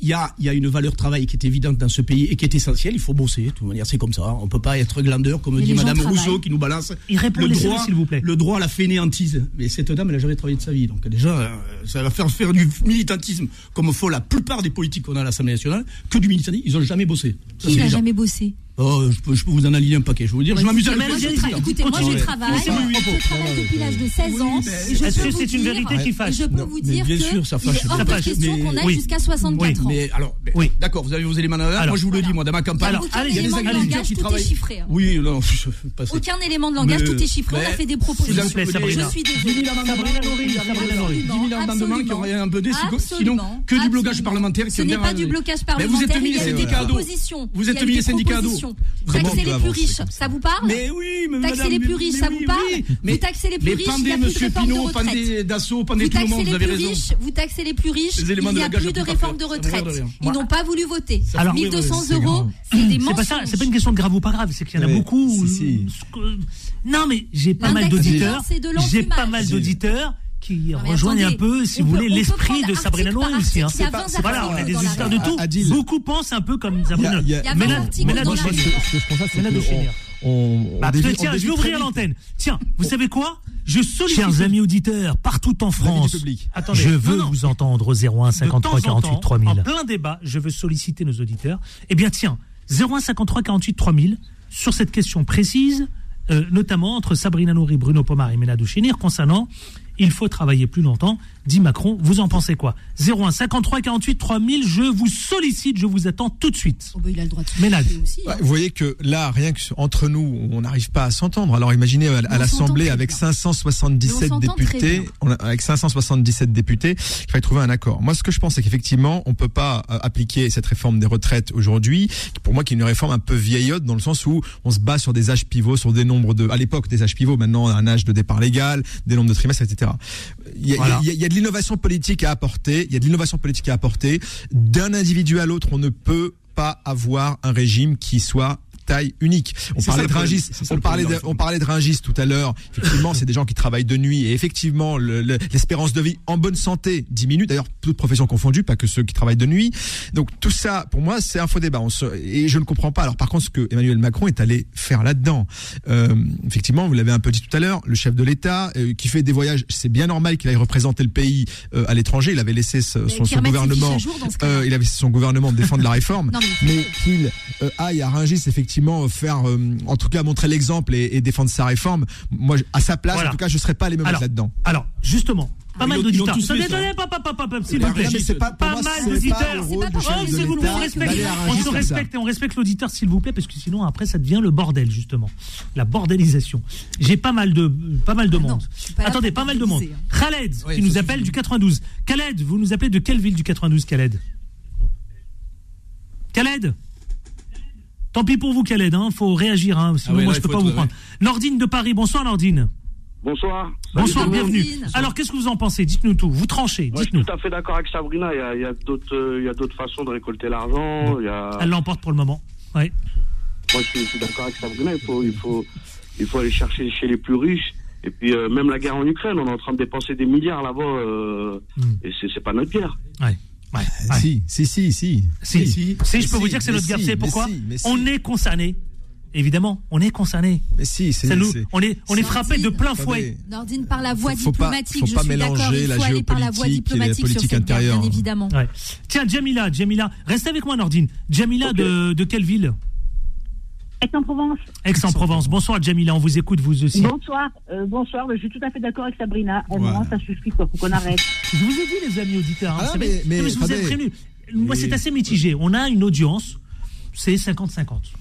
Il y a, y a une valeur travail qui est évidente dans ce pays et qui est essentielle. Il faut bosser. De toute manière, c'est comme ça. On peut pas être glandeur, comme dit Madame. Rousseau, qui nous balance Il répond, le droit, s'il vous plaît. le droit à la fainéantise. Mais cette dame, elle a jamais travaillé de sa vie. Donc déjà, euh, ça va faire faire du militantisme, comme font la plupart des politiques qu'on a à l'Assemblée nationale, que du militantisme. Ils ont jamais bossé. Ça, Qui Oh, je peux, vous en aligner un paquet, je vous dire. Moi, je m'amuse à le faire. Écoutez, moi je travaille, je travaille depuis l'âge de 16 ans. Est-ce que c'est une vérité qui fâche Je peux vous dire bien sûr, ça fâche. Ça fâche. question qu'on a jusqu'à 64 ans. Mais alors, oui. d'accord, vous avez vos éléments d'engagement. Moi je vous le dis, moi, dans ma campagne, il y a des agriculteurs qui travaillent. Oui, non, je ne pas Aucun élément de langage, tout est chiffré. On a fait des propositions. Je suis désolée. Sabrina 10 000 amendements qui ont rien un peu déçu. Sinon, que du blocage parlementaire. Ce n'est pas du euh, blocage parlementaire. Vous êtes mis les syndicats à dos. Vous êtes mis les syndicats à dos. Attention, vous taxez les plus riches, ça vous parle Mais oui, mais les plus riches, ça vous parle Vous taxez les plus riches, il a plus de réforme vous taxez les plus riches, vous taxez les plus riches, il n'y a plus de réforme de retraite. Ils n'ont pas voulu voter. 1200 euros, c'est des mensonges. C'est pas une question de grave ou pas grave, c'est qu'il y en a beaucoup. Euh, non, mais j'ai pas mal d'auditeurs. J'ai pas mal d'auditeurs qui rejoignent un peu, si vous voulez, l'esprit de Sabrina Noël aussi. Voilà, on a des histoires de tout. Beaucoup pensent un peu comme Sabrina Noël. Mais là, que je pense, c'est que bah, tiens, je vais ouvrir l'antenne. Tiens, vous savez quoi? Je sollicite. Chers amis auditeurs, partout en France, Attendez, je veux vous entendre au 01 53 48 En plein débat, je veux solliciter nos auditeurs. Eh bien, tiens, 01 53 48 3000 sur cette question précise, euh, notamment entre Sabrina Nourri, Bruno Pomar et Mena Chénir concernant il faut travailler plus longtemps, dit Macron. Vous en pensez quoi? 01 53 48 3000, je vous sollicite, je vous attends tout de suite. Vous voyez que là, rien que entre nous, on n'arrive pas à s'entendre. Alors imaginez à, l'Assemblée avec 577 députés, avec 577 députés, il fallait trouver un accord. Moi, ce que je pense, c'est qu'effectivement, on ne peut pas euh, appliquer cette réforme des retraites aujourd'hui. Pour moi, qui est une réforme un peu vieillotte dans le sens où on se bat sur des âges pivots, sur des nombres de, à l'époque des âges pivots, maintenant un âge de départ légal, des nombres de trimestres, etc. Il y, a, de l'innovation politique à apporter. Il y a de l'innovation politique à apporter. D'un individu à l'autre, on ne peut pas avoir un régime qui soit unique. On parlait, de Rungis, tout à l'heure. Effectivement, c'est des gens qui travaillent de nuit et effectivement, l'espérance de vie en bonne santé diminue. D'ailleurs, toutes professions confondues, pas que ceux qui travaillent de nuit. Donc tout ça, pour moi, c'est un faux débat. Et je ne comprends pas. Alors par contre, ce que Emmanuel Macron est allé faire là-dedans, euh, effectivement, vous l'avez un peu dit tout à l'heure, le chef de l'État euh, qui fait des voyages, c'est bien normal qu'il aille représenter le pays euh, à l'étranger. Il avait laissé son, gouvernement, défendre la réforme, mais, qu'il aille à Rungis effectivement euh, faire, euh, en tout cas montrer l'exemple et, défendre sa réforme. Moi, à sa place, en tout cas, je ne serais pas allé me mettre là-dedans. Alors, justement, pas mal d'auditeurs. S'il vous plaît, oh, on respecte, se respecte et on respecte l'auditeur, s'il vous plaît, parce que sinon après ça devient le bordel justement, la bordélisation. J'ai pas mal de pas mal de monde. Attendez, pas mal de monde. Khaled oui, qui nous appelle du 92. Khaled, vous nous appelez de quelle ville du 92, Khaled? Khaled? Tant pis pour vous, Khaled, hein, faut réagir, hein, sinon ah ouais, moi là, je peux pas vous prendre. Nordine de Paris, bonsoir Nordine. Bonsoir. Bonsoir, bienvenue. Alors, qu'est-ce que vous en pensez? Dites-nous tout. Vous tranchez, dites-nous. Je suis tout à fait d'accord avec Sabrina. Il y a, d'autres, façons de récolter l'argent. Elle l'emporte pour le moment. Oui. Moi, je suis, d'accord avec Sabrina. Il faut, il, faut, il faut aller chercher chez les plus riches. Et puis, euh, même la guerre en Ukraine, on est en train de dépenser des milliards là-bas. Euh, hmm. Et c'est, c'est pas notre guerre. Ouais. Si, si, si, si, si. Si, je peux vous dire que c'est notre garçon. Pourquoi On est concerné. Évidemment, on est concerné. Mais si, c'est nous. On est, on frappé de plein fouet. Nordine par la voie diplomatique. Pas, faut pas je suis mélanger la géopolitique par la voie diplomatique et la politique intérieure. Évidemment. Tiens, Jamila, Jamila, reste avec moi, Nordine. Jamila de, de quelle ville? Aix-en-Provence. Aix-en-Provence. Bonsoir Jamila, on vous écoute vous aussi. Bonsoir, euh, bonsoir, je suis tout à fait d'accord avec Sabrina. À un voilà. moment, ça suffit, quoi, faut qu'on arrête. Je vous ai dit, les amis auditeurs, hein, ah, mais, mais, je vous ai prévenu. Moi, c'est assez mitigé. On a une audience, c'est 50-50.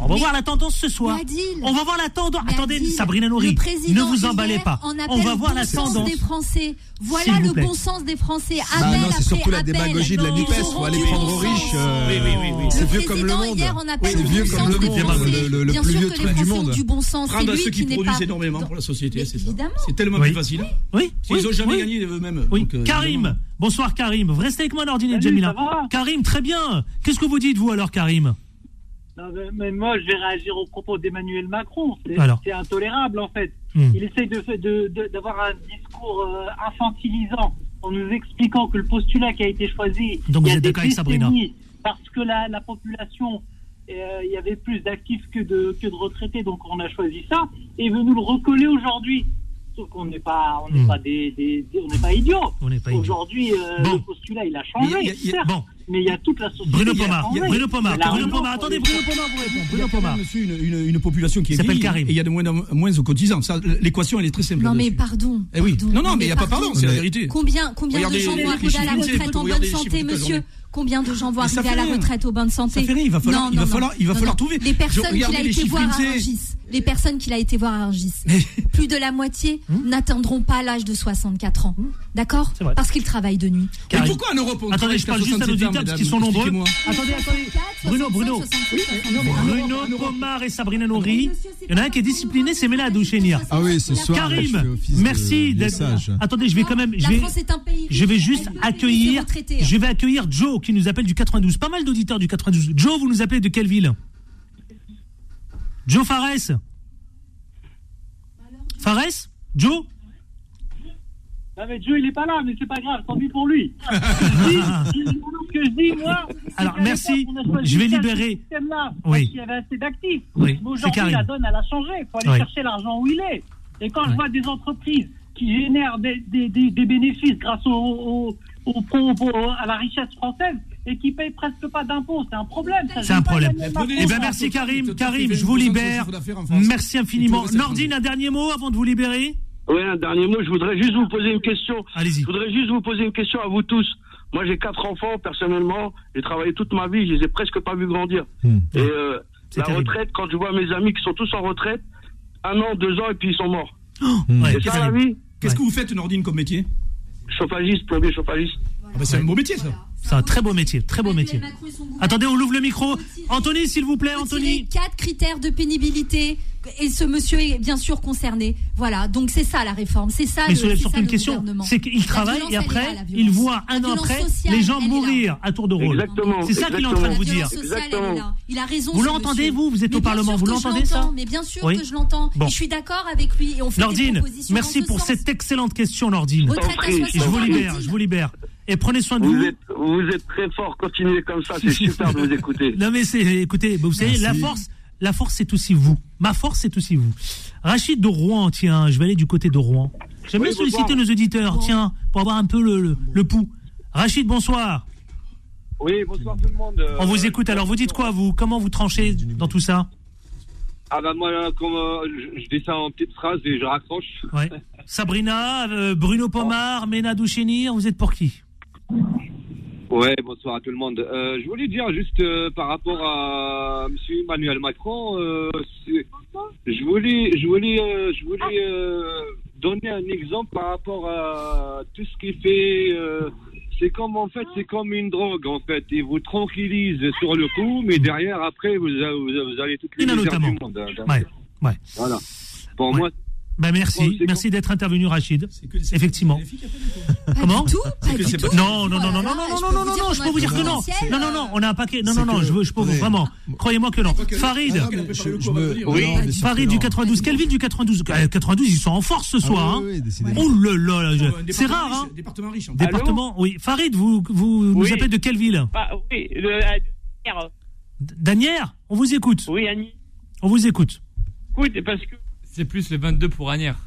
On va voir la tendance ce soir. On va voir la tendance. Attendez, Sabrina Nourri, ne vous emballez pas. On, va voir la tendance. des Français. Voilà le bon sens des Français. Bah appel non, c'est surtout la démagogie de la Nupes. Faut aller prendre aux riches. Euh, oui, oui, oui. C'est vieux comme le monde. C'est vieux comme le monde. Le plus vieux truc du monde. Du bon sens. Prendre à ceux qui produisent énormément pour la société, c'est ça. C'est tellement plus facile. Ils ont jamais gagné eux-mêmes. Euh, Karim, bonsoir Karim. Vous restez avec moi, Nordine et Jamila. Karim, très bien. Qu'est-ce que vous dites vous alors, Karim? Mais moi, je vais réagir aux propos d'Emmanuel Macron. C'est intolérable, en fait. Il essaye d'avoir de, de, un discours euh, infantilisant en nous expliquant que le postulat qui a été choisi. Donc, il y a Parce que la, population, euh, il y avait plus d'actifs que de, que de retraités, donc on a choisi ça, et veut nous le recoller aujourd'hui. Sauf qu'on n'est pas, on n'est pas des, pas idiots. Aujourd'hui, euh, le postulat, il a changé. A, mais il y a toute la société. Bruno qui est Pomar. Bruno Pomar, Bruno Pomar, attendez, Bruno. Pomar vous répond. Il y a Bruno Pomar. monsieur, une, une, une population qui est s'appelle Karim. et il y a de moins en moins de cotisants. L'équation, elle est très simple. Non mais pardon. Eh oui. pardon, Non, non, mais il n'y a pas pardon. pardon, c'est la vérité. Combien, combien de gens vont arriver à la retraite en bonne santé, monsieur. Combien de gens vont arriver à la retraite au santé Ça fait rien, il va falloir- Non, il va non, non. falloir- il va Non, falloir non. trouver. Les personnes qu'il a les été voir à. Rungis, les personnes qu'il a été voir à Rungis, plus de la moitié n'atteindront pas l'âge de 64 ans. D'accord C'est vrai. Parce qu'ils travaillent de nuit. Mais pourquoi en Europe on Attendez, je parle juste à nos 67 ans, auditeurs parce qu'ils sont nombreux. Attendez, attendez. Bruno, Bruno. Bruno Pomar et Sabrina Nouri. Il y en a un qui est discipliné, c'est Mela Douchenir. Ah oui, ce soir, Karim, de merci d'être. Attendez, je vais quand même. Je La vais, France est un pays. je vais juste accueillir. Je vais accueillir Joe qui nous appelle du 92. Pas mal d'auditeurs du 92. Joe, vous nous appelez de quelle ville? Joe Fares? Fares? Joe? Non, mais Joe, il est pas là, mais c'est pas grave, tant pis pour lui. Ce que je dis, moi. c'est Alors, merci. Je vais ce libérer. Oui. qu'il y avait assez d'actifs. Oui, aujourd'hui, la donne, elle a changé. Il faut aller Oui. chercher l'argent où il est. Et quand Ouais. je vois des entreprises qui génèrent des, des, des, des bénéfices grâce au, au, au, pro- au- à la richesse française et qui payent presque pas d'impôts, c'est un problème. C'est un problème. Eh ben merci Karim. Karim, je vous 20% de libère. Merci infiniment. Nordine, un dernier mot avant de vous libérer Oui, un dernier mot. Je voudrais juste vous poser une question. Allez-y. Je voudrais juste vous poser une question à vous tous. Moi, j'ai quatre enfants. Personnellement, j'ai travaillé toute ma vie. Je les ai presque pas vus grandir. Hmm. Et euh, la terrible. retraite, quand je vois mes amis qui sont tous en retraite, un an, deux ans, et puis ils sont morts. Ouais, C'est ça la vie Qu'est-ce que vous faites, Nordine, comme métier? Chauffagiste, plombier, chauffagiste. Ah bah, C'est un beau métier, ça. C'est un très beau métier, très beau métier. Attendez, on ouvre le micro. Anthony, s'il vous plaît, Anthony. quatre critères de pénibilité et ce monsieur est bien sûr concerné. Voilà, donc c'est ça la réforme, c'est ça. Mais le- soulève surtout une question, gouvernement. c'est qu'il travaille violence, et après, là, il voit un an après sociale, les gens mourir à tour de rôle. Exactement. C'est ça qu'il est en train de vous dire. Sociale. Il a raison. Vous l'entendez, vous Vous êtes Mais au Parlement, vous l'entendez, ça Mais bien sûr Oui. que je l'entends. Bon. Je suis d'accord avec lui et on fait Nordine, des propositions merci dans ce pour sens. cette excellente question, Nordine. Retraite à Compris. 60 Je vous libère, je vous libère. Et prenez soin de Vous vous. êtes, vous êtes très fort. Continuez comme ça. C'est super de vous écouter. Non mais c'est, écoutez, vous savez, la force, la force c'est aussi vous. Ma force c'est aussi vous. Rachid de Rouen, tiens, je vais aller du côté de Rouen. J'aime Oui, bien solliciter nos auditeurs, tiens, pour avoir un peu le, le, le pouls. Rachid, bonsoir. Oui, bonsoir tout le monde. Euh, On vous écoute. Alors vous dites quoi vous? Comment vous tranchez dans tout ça? Ah bah moi, là, comme euh, je, je dis ça en petites phrases et je raccroche. Ouais. Sabrina, euh, Bruno Pomar, Mena Douchenir, vous êtes pour qui? Ouais, bonsoir à tout le monde. Euh, je voulais dire juste euh, par rapport à Monsieur Emmanuel Macron, euh, je voulais, je voulais, je voulais donner un exemple par rapport à tout ce qu'il fait. c'est comme en fait, c'est comme une drogue en fait. Il vous tranquillise sur le coup, mais derrière après vous, vous, vous allez toutes les misères du monde. hein. Ouais, ouais. Voilà. Pour Ouais. moi, Ben merci, merci d'être intervenu, Rachid. Effectivement. Comment du tout, pas du tout. Non, non, non, non, non, non, non, non, non, non, je peux vous dire que non. Non, non, non, on a un paquet. Non, non, non, je veux, je peux vous vraiment. Croyez-moi que non. Farid. Ah Oui, non, mais Farid du non. 92. Quelle ville du 92 Euh, 92, ils sont en force ce soir. Ah hein. décidément. Oh là là, c'est rare. Hein. Département riche. Département, oui. Farid, vous, vous nous appelez de quelle ville? Ah, oui, hier. Danière, on vous écoute. oui, Annie. On vous écoute. Écoute, parce que C'est plus le 22 pour Agnières.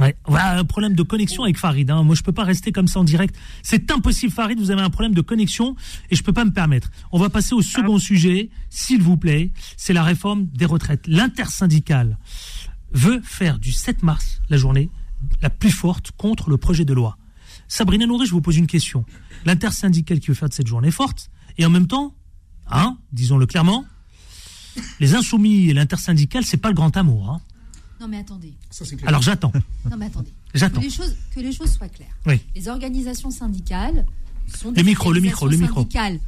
Ouais, voilà, un problème de connexion avec Farid. Hein. Moi, je peux pas rester comme ça en direct. C'est impossible, Farid. Vous avez un problème de connexion et je peux pas me permettre. On va passer au second sujet, s'il vous plaît. C'est la réforme des retraites. L'intersyndicale veut faire du 7 mars la journée la plus forte contre le projet de loi. Sabrina Nourri, je vous pose une question. L'intersyndicale qui veut faire de cette journée forte et en même temps, hein, disons-le clairement, les insoumis et l'intersyndicale, c'est pas le grand amour. Hein. Non mais attendez. Ça, c'est clair. Alors j'attends. Non mais attendez. J'attends. Que les choses, que les choses soient claires. Oui. Les organisations syndicales sont des Le micro, le micro, le organisations micro. syndicales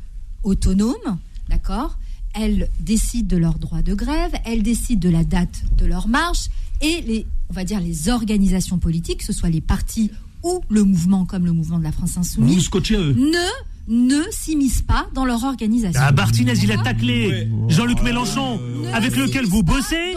autonomes, d'accord Elles décident de leur droit de grève, elles décident de la date de leur marche, et les, on va dire les organisations politiques, que ce soit les partis ou le mouvement comme le mouvement de la France Vous insoumise, eux. ne ne s'immiscent pas dans leur organisation. Ah, Martinez, il a taclé Jean-Luc Mélenchon, avec lequel vous bossez.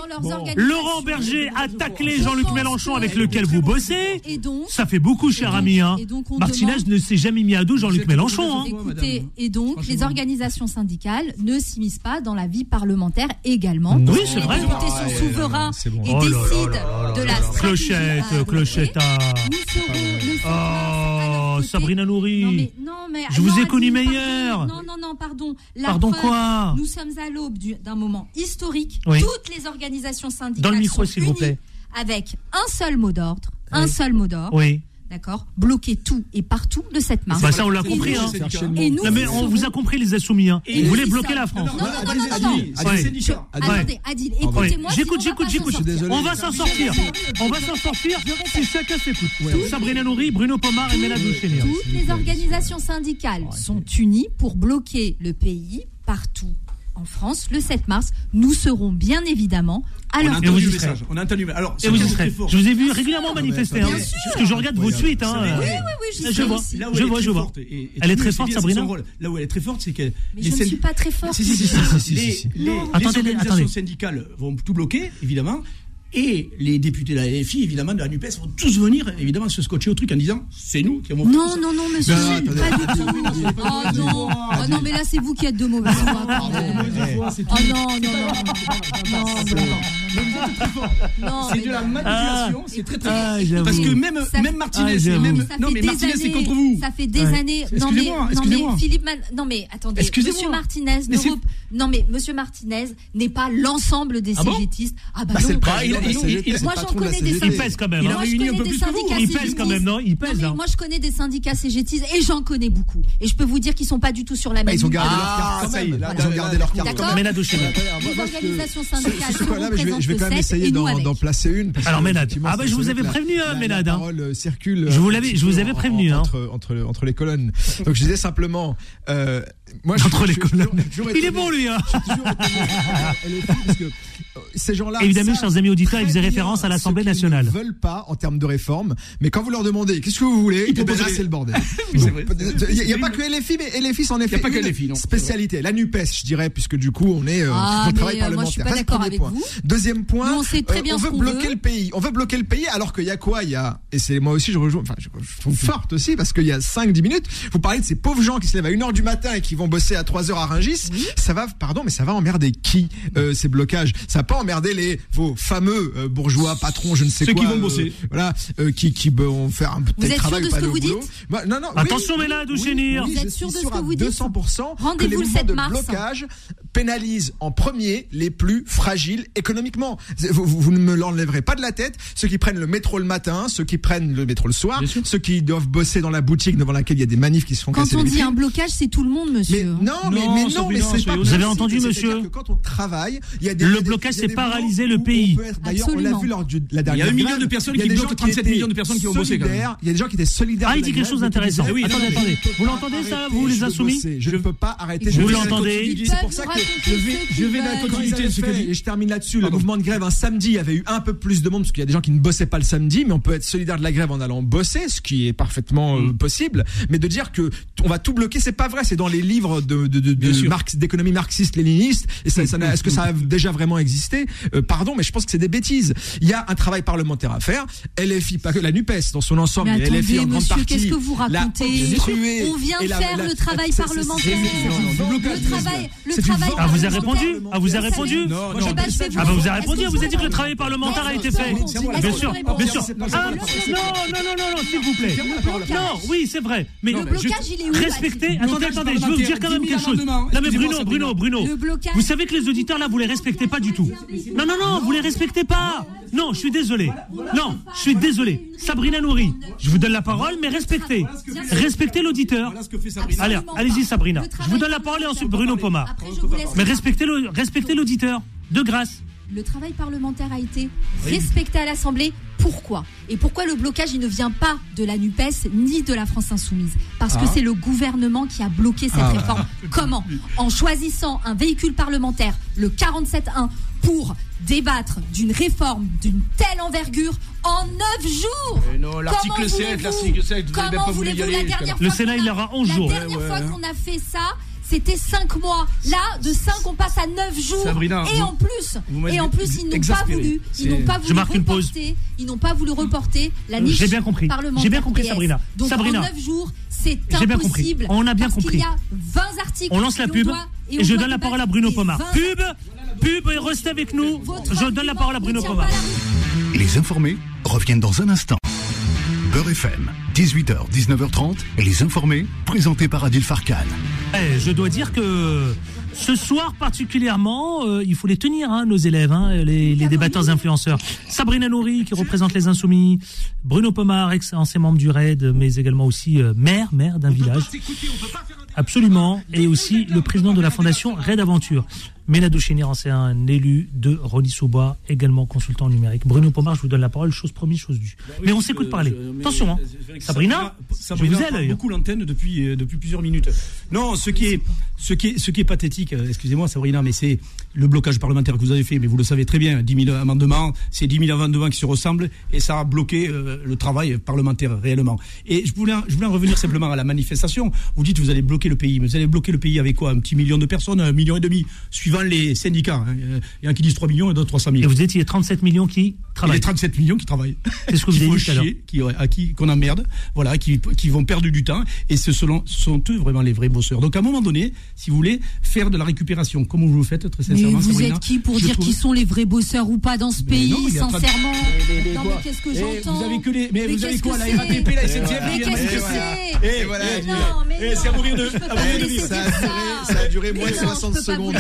Laurent Berger a taclé Jean-Luc Mélenchon, avec lequel vous bossez. Et donc, Ça fait beaucoup, cher ami. Hein. et donc on Martinez demande- ne s'est jamais mis à dos Jean-Luc Mélenchon. Hein. Écoutez, et donc les organisations syndicales ne s'immiscent pas dans la vie parlementaire également. Oui, c'est les Sabrina Nourri. Non, mais, je vous ai connu meilleur. Non, non, non, pardon. Pardon quoi Nous sommes à l'aube d'un moment historique. Toutes les organisations syndicales sont unies avec un seul mot d'ordre. Un seul mot d'ordre. Oui d'accord, bloquer tout et partout de cette marche. Bah ça, on l'a compris. Hein. Et nous, non, mais on vous a compris, les assoumis. Hein. Et vous voulez bloquer ça. la France. Non, non, non, non. non, non, Adil, Adil, écoutez-moi. J'écoute, j'écoute, j'écoute. On va s'en sortir. On va s'en sortir si chacun s'écoute. Sabrina Nouri, Bruno Pomar et Mélanie Toutes les organisations syndicales sont unies pour bloquer le pays partout en France, le 7 mars, nous serons bien évidemment à leur On, message. On a entendu Alors. Je vous ai vu régulièrement manifester. Bien hein. sûr. Que je regarde oui, vos tweets. Hein. Oui, oui, oui, je, vois. Je vois, je vois. Elle est très forte, Sabrina. Là où elle est très forte, c'est qu'elle. Mais je ne suis pas très forte. Si, si, si. Les organisations syndicales vont tout bloquer, évidemment. Et les députés de la FI, évidemment, de la NUPES, vont tous venir, évidemment, se scotcher au truc en disant c'est nous qui avons fait Non, non, non, monsieur, ben, pas du tout. Oh, oh non, non mais là, c'est vous qui êtes de mauvaise foi. Oh non, non, non. non c'est de la manipulation, c'est très, très. Ah, Parce que même, même Martinez, ah, même. Non, mais Martinez, c'est contre vous. Ça fait des années. Non, mais Philippe Non, mais attendez, monsieur Martinez, non, mais monsieur Martinez n'est pas l'ensemble des ah CGTistes. Ah, bah, bah non, moi, j'en connais des syndicats. Il pèse quand même. Il hein. a réuni un peu plus que vous. Il pèse quand même, non Il pèse. Hein. Moi, je connais des syndicats CGTistes et j'en connais beaucoup. Et je peux vous dire qu'ils sont pas du tout sur la ah, même Ils ont gardé leur carte. Ils ont gardé leur carte. Les organisations syndicales Je vais quand même essayer d'en placer une. Alors, Ménade. Ah, bah, je vous avais prévenu, hein, Ménade. La parole euh, circule. Je vous euh, avais prévenu. Entre les colonnes. Donc, je disais simplement. Euh, entre les colonnes. Il est bon, lui, hein euh, ces gens-là. Évidemment, chers amis auditeurs, ils faisaient référence à l'Assemblée nationale. Ils ne veulent pas en termes de réforme, mais quand vous leur demandez qu'est-ce que vous voulez, ils eh ben, proposent c'est le bordel. Il n'y a pas que LFI, mais les LFI, en effet. Il n'y a pas que LFI, non. Spécialité, la NUPES, je dirais, puisque du coup, on est, euh, on travaille parlementaire. Moi, d'accord avec vous. Deuxième point, on, euh, veut bloquer le pays. On veut bloquer le pays, alors qu'il y a quoi? Il y a, et c'est moi aussi, je rejoins, enfin, je trouve forte aussi, parce qu'il y a 5-10 minutes, vous parlez de ces pauvres gens qui se lèvent à 1h du matin et qui vont bosser à 3 heures à Rungis, ça va, pardon, mais ça va emmerder qui euh, ces blocages? Ça va pas emmerder les vos fameux euh, bourgeois patrons, je ne sais Ceux quoi. Ceux qui vont euh, bosser. Voilà, qui qui vont faire un petit travail. Vous êtes sûr de ce que vous dites? Attention, oui, mais. Oui, vous êtes sûr de ce que vous dites? 200 Rendez-vous le 7 mars. Blocage pénalise en premier les plus fragiles économiquement. Vous, vous, ne me l'enlèverez pas de la tête. Ceux qui prennent le métro le matin, ceux qui prennent le métro le soir, ceux qui doivent bosser dans la boutique devant laquelle il y a des manifs qui se font Quand on dit un blocage, c'est tout le monde, monsieur. Mais, non, mais, non, mais c'est pas Vous avez entendu, monsieur. Le blocage, c'est paralyser le pays. D'ailleurs, on l'a vu lors de la dernière. Il y a un million de personnes qui bloquent 37 millions de personnes qui ont bossé. Il y a des gens qui étaient solidaires. Ah, il dit quelque chose d'intéressant. Attendez, ah attendez. Vous l'entendez, ça, vous, les insoumis Je ne peux pas arrêter. Vous l'entendez C'est pour ça que je vais, je vais dans la continuité de ce que. Et je termine là-dessus. Le mouvement de grève, un samedi, il y avait eu un peu plus de monde parce qu'il y a des gens qui ne bossaient pas le samedi, mais on peut être solidaire de la grève en allant bosser, ce qui est parfaitement euh, mm. possible. Mais de dire que on va tout bloquer, c'est pas vrai. C'est dans les livres de, marx, d'économie marxiste-léniniste. Hum, hum, est-ce que ça a hum. déjà vraiment existé? Euh, pardon, mais je pense que c'est des bêtises. Il y a un travail parlementaire à faire. LFI, pas que la Nupes dans son ensemble, mais, attendez, LFI en grande partie. Qu'est-ce que vous racontez? On vient faire le travail parlementaire. Le travail. Ah, ah, vous avez répondu? Ah, bah, vous avez répondu? Ah, vous avez répondu. Vous avez dit que le travail parlementaire a été fait. Bien sûr, bien sûr. Non, ah, non, non, non, s'il vous plaît. Non, oui, c'est vrai. Mais le blocage, il est où Respectez. Attendez, attendez vous dire quand même quelque chose. Non, mais Bruno, Bruno, Bruno. Vous savez que les auditeurs, là, vous les respectez pas du tout. Non, non, non, vous les respectez pas. Non, je suis désolé. Non, je suis désolé. Sabrina Nouri, je vous donne la parole, mais respectez. Respectez l'auditeur. Allez, allez-y, Sabrina. Je vous donne la parole et ensuite Bruno Poma. Mais respectez l'auditeur, de grâce. Le travail parlementaire a été respecté à l'Assemblée. Pourquoi? Et pourquoi le blocage, ne vient pas de la NUPES ni de la France Insoumise? Parce que ah. c'est le gouvernement qui a bloqué cette ah. réforme. Comment? En choisissant un véhicule parlementaire, le 47.1, pour débattre d'une réforme d'une telle envergure en 9 jours? Comment voulez-vous la dernière fois Le Sénat, il aura 11 jours. La dernière fois qu'on a fait ça, c'était 5 mois. Là, de 5, on passe à 9 jours. Sabrina, et vous- en plus, et en plus, ils n'ont pas voulu, ils n'ont pas Je voulu marque une pause. reporter, ils n'ont pas voulu reporter la niche J'ai bien compris. J'ai bien compris, PS. Sabrina. Donc Sabrina. en 9 jours, c'est impossible. On a bien parce compris. qu'il y a 20 articles. On lance la et pub et, on je donne la parole à Bruno Pomar. 20 Pub, pub et restez avec nous. Je donne la parole à Bruno Pomar. Les informés reviennent dans un instant. Beurre FM. 18h, 19h30, et les informés, présentés par Adil Farkan. Hey, je dois dire que ce soir particulièrement, euh, il faut les tenir, hein, nos élèves, hein, les, débatteurs influenceurs. Sabrina Nouri, qui représente les Insoumis, Bruno Pomar, ancien membre du RAID, mais également aussi euh, maire, maire d'un village. Absolument, et aussi le président de la fondation Raid Aventure. Méladou Chénir, ancien élu de Rony Souba, également consultant numérique. Bruno Pomar, je vous donne la parole, chose promise, chose due. Bah mais on s'écoute parler. Attention, hein. Sabrina, Sabrina, vous ai beaucoup l'antenne depuis, euh, depuis plusieurs minutes. Non, ce qui est, ce qui est, ce qui est pathétique, euh, excusez-moi Sabrina, mais c'est le blocage parlementaire que vous avez fait, mais vous le savez très bien, 10 000 amendements, c'est 10 000 amendements qui se ressemblent, et ça a bloqué euh, le travail parlementaire réellement. Et je voulais, je voulais en revenir simplement à la manifestation. Vous dites vous allez bloquer le pays, mais vous allez bloquer le pays avec quoi? Un petit million de personnes, un million et demi, suivant dans les syndicats. Hein. Il y en a qui disent 3 millions et d'autres 300 millions. Et vous dites, il y a 37 millions qui travaillent. Il y a 37 millions qui travaillent. C'est ce que vous dites chier, alors. Qui, à qui qu'on emmerde, voilà, qui, qui, vont perdre du temps. Et ce sont, sont, eux vraiment les vrais bosseurs. Donc à un moment donné, si vous voulez, faire de la récupération, comme vous le faites très sincèrement. Mais vous Sabrina, êtes qui pour dire trouve... qui sont les vrais bosseurs ou pas dans ce mais pays, non, sincèrement mais, mais, Non, mais qu'est-ce que eh, j'entends Vous avez que les. Mais, vous avez quoi La RATP, la SNCF Mais qu'est-ce que c'est Et voilà. Non, mais. Eh, c'est à mourir de. Ça a duré moins de 60 secondes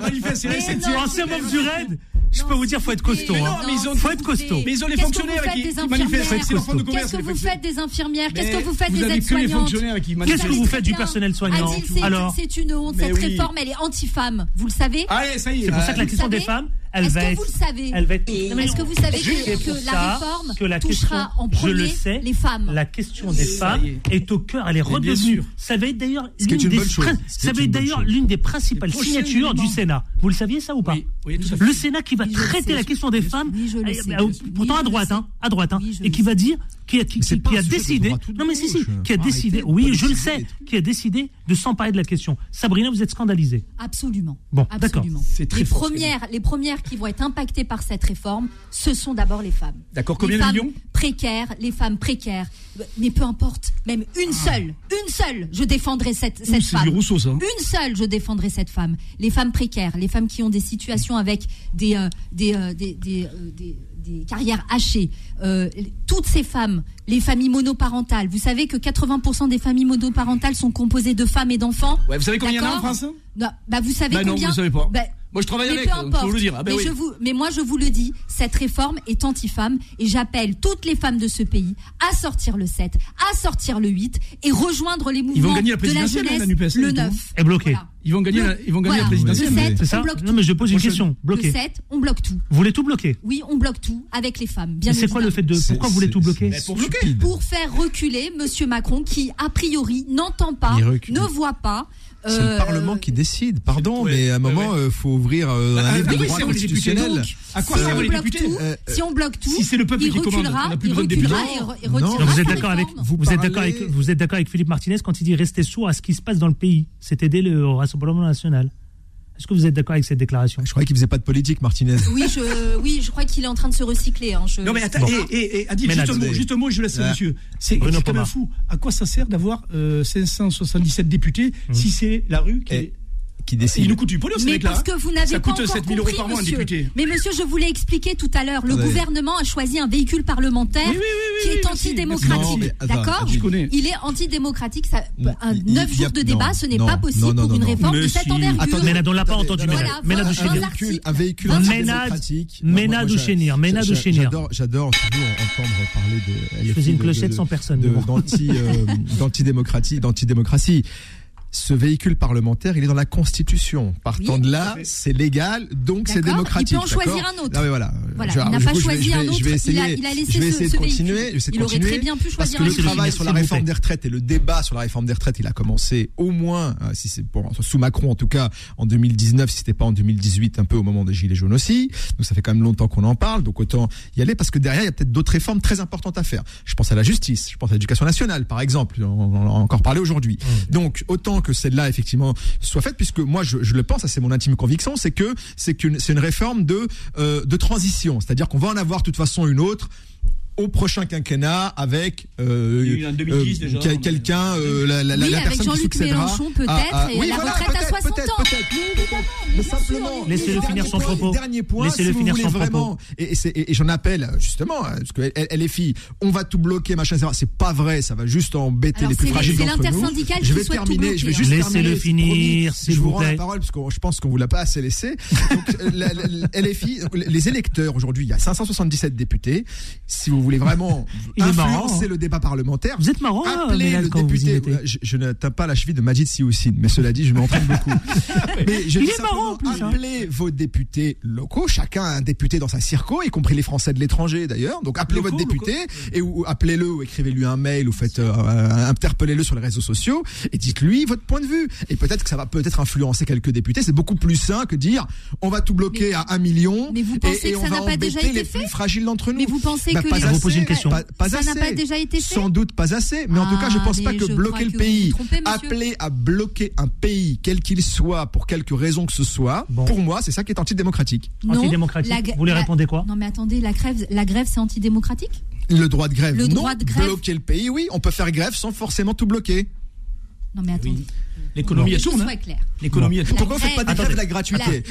manifeste, c'est ancien membre du RAID. Je peux vous dire, faut être costaud. Hein. Non, mais ils ont, faut être costaud. Mais ils ont les fonctionnaires qui manifestent. Qu'est-ce que vous faites des infirmières Qu'est-ce que vous faites des aides-soignantes Qu'est-ce que vous faites du personnel soignant Alors, c'est une honte. Cette réforme, elle est anti-femme. Vous le savez ah ça y est. C'est pour ça que la question des femmes. Elle va être, que vous le savez elle va être, Est-ce que vous savez que, la réforme touchera en premier les femmes La question des femmes est. au cœur, elle est redevenue. Ça va être d'ailleurs l'une des, d'ailleurs l'une des principales signatures du Sénat. Vous le saviez ça ou pas Le Sénat qui va traiter la question des femmes, euh, pourtant hein, à droite, hein, à droite, et qui va dire qui a, qui a décidé, non mais si si, qui a décidé, oui je le sais, qui a décidé de s'emparer de la question. Sabrina, vous êtes scandalisée. Absolument. Bon, d'accord. Les premières, les premières qui vont être impactées par cette réforme, ce sont d'abord les femmes. D'accord. Combien les femmes Précaires, les femmes précaires. Mais peu importe, même une seule, une seule, je défendrai cette, femme. Ça. Une seule, je défendrai cette femme. Les femmes précaires, les femmes qui ont des situations avec des euh, euh, euh, des carrières hachées, euh, toutes ces femmes, les familles monoparentales, vous savez que 80% des familles monoparentales sont composées de femmes et d'enfants. Ouais, vous savez combien il y en a en France hein bah, vous savez bah combien non, vous savez pas. Bah, moi, je travaille mais avec, peu importe. Ah, bah mais, je vous, mais moi, je vous le dis, cette réforme est anti-femme et j'appelle toutes les femmes de ce pays à sortir le 7, à sortir le 8 et rejoindre les mouvements ils vont gagner la présidentielle, de la jeunesse, le 9. Est bloqué. Ils vont gagner, la, ils vont gagner la présidentielle. Le 7, ça non, mais je pose une question. Bloqué. Le 7, on bloque tout. Vous voulez tout bloquer? Oui, on bloque tout avec les femmes. Bien c'est quoi le fait de pourquoi vous voulez tout bloquer pour, pour faire reculer Monsieur Macron qui a priori n'entend pas, ne voit pas. C'est le euh, Parlement qui décide, pardon, mais à un moment, il euh, faut ouvrir un livre de constitutionnel. À quoi euh, Si on bloque tout, si c'est le peuple qui commande, on n'a plus de députés. Vous êtes d'accord avec vous êtes d'accord avec Philippe Martinez quand il dit rester sourd à ce qui se passe dans le pays. C'est aider le Rassemblement national. Est-ce que vous êtes d'accord avec cette déclaration? Je croyais qu'il faisait pas de politique, Martinez. Oui, je, crois qu'il est en train de se recycler. Hein, je... Non, mais attends, bon. et, et, et Adil, mais justement, là, justement, je laisse là. monsieur. C'est quand même fou. À quoi ça sert d'avoir euh, 577 députés mmh. si c'est la rue qui est qui décide. Il nous coûte du pognon, Mais parce que hein. vous n'avez pas coûte 7 000 euros par mois, monsieur. député. Mais monsieur, je vous l'ai expliqué tout à l'heure. Le gouvernement a choisi un véhicule parlementaire qui est antidémocratique. D'accord Il est antidémocratique. Neuf jours de débat, ce n'est pas possible pour une réforme de cette envergure. Attends, Ménade, on ne l'a pas entendu, Ménade. Un véhicule antidémocratique. Ménade ou Chénir. Ménade ou Chénir. J'adore toujours entendre parler de. Je faisais une clochette sans personne. D'anti-démocratie ce véhicule parlementaire, il est dans la Constitution. Partant oui, de là, c'est légal, donc c'est démocratique. Il peut en choisir un autre. Non, mais voilà. voilà je, il n'a pas choisi vais, un autre. Je vais essayer, il, a, il a laissé je vais essayer ce, de continuer. Il aurait très bien pu choisir parce que un le travail sur la réforme des retraites et le débat sur la réforme des retraites, il a commencé au moins, euh, si c'est bon, sous Macron en tout cas, en 2019, si c'était pas en 2018, un peu au moment des Gilets jaunes aussi. Donc ça fait quand même longtemps qu'on en parle, donc autant y aller parce que derrière, il y a peut-être d'autres réformes très importantes à faire. Je pense à la justice, je pense à l'éducation nationale, par exemple. On, on, a encore parlé aujourd'hui. Donc autant que celle-là effectivement soit faite, puisque moi je, le pense, c'est mon intime conviction, c'est que c'est une, réforme de, euh, de transition, c'est-à-dire qu'on va en avoir de toute façon une autre au prochain quinquennat avec euh, euh, quelqu'un, euh, la, la, oui, la personne qui succédera. peut-être, à, à... et oui, la voilà, retraite à 60 peut-être, ans. Peut-être. Mais simplement, laissez-le finir son propos. Dernier point, laissez-le si vous finir voulez son vraiment. Et, et, et, et, j'en appelle justement, hein, parce que elle, est fille, on va tout bloquer, machin, etc. C'est pas vrai, ça va juste embêter Alors, les plus fragiles d'entre nous. Je vais hein. terminer, je vais juste laissez-le finir. Je vous rends la parole parce que je pense qu'on vous l'a pas assez laissé. Donc, LFI, les électeurs aujourd'hui, il y a 577 députés. Si vous voulez vraiment Il influencer marrant, le débat parlementaire, vous êtes marrant. Appelez hein, le député. Je, je, ne tape pas la cheville de Majid Sioussine, mais cela dit, je m'entraîne beaucoup. mais je Il est marrant. Plus, hein. appelez vos députés locaux. Chacun a un député dans sa circo, y compris les Français de l'étranger d'ailleurs. Donc appelez votre député et ou, appelez-le ou écrivez-lui un mail ou faites euh, interpellez-le sur les réseaux sociaux et dites-lui votre point de vue. Et peut-être que ça va peut-être influencer quelques députés. C'est beaucoup plus sain que dire on va tout bloquer à un million mais vous pensez et, que ça on va pas déjà été fait fragiles d'entre nous. Mais vous pensez bah, que vous poser une question. Ça n'a pas déjà été fait Sans doute pas assez. Mais en tout cas, je ne pense ah, pas que bloquer le pays, appeler à bloquer un pays, quel qu'il soit, pour quelque raison que ce soit, pour moi, c'est ça qui est antidémocratique. Antidémocratique. Vous les répondez quoi Non, mais attendez, la grève, la grève c'est antidémocratique Le droit de grève, le. Droit de grève. Bloquer le pays, oui. On peut faire grève sans forcément tout bloquer. Non, mais attendez. Hein. L'économie, elle tourne. L'économie, elle tourne. Pourquoi vous ne faites pas des grèves de bah, la gratuité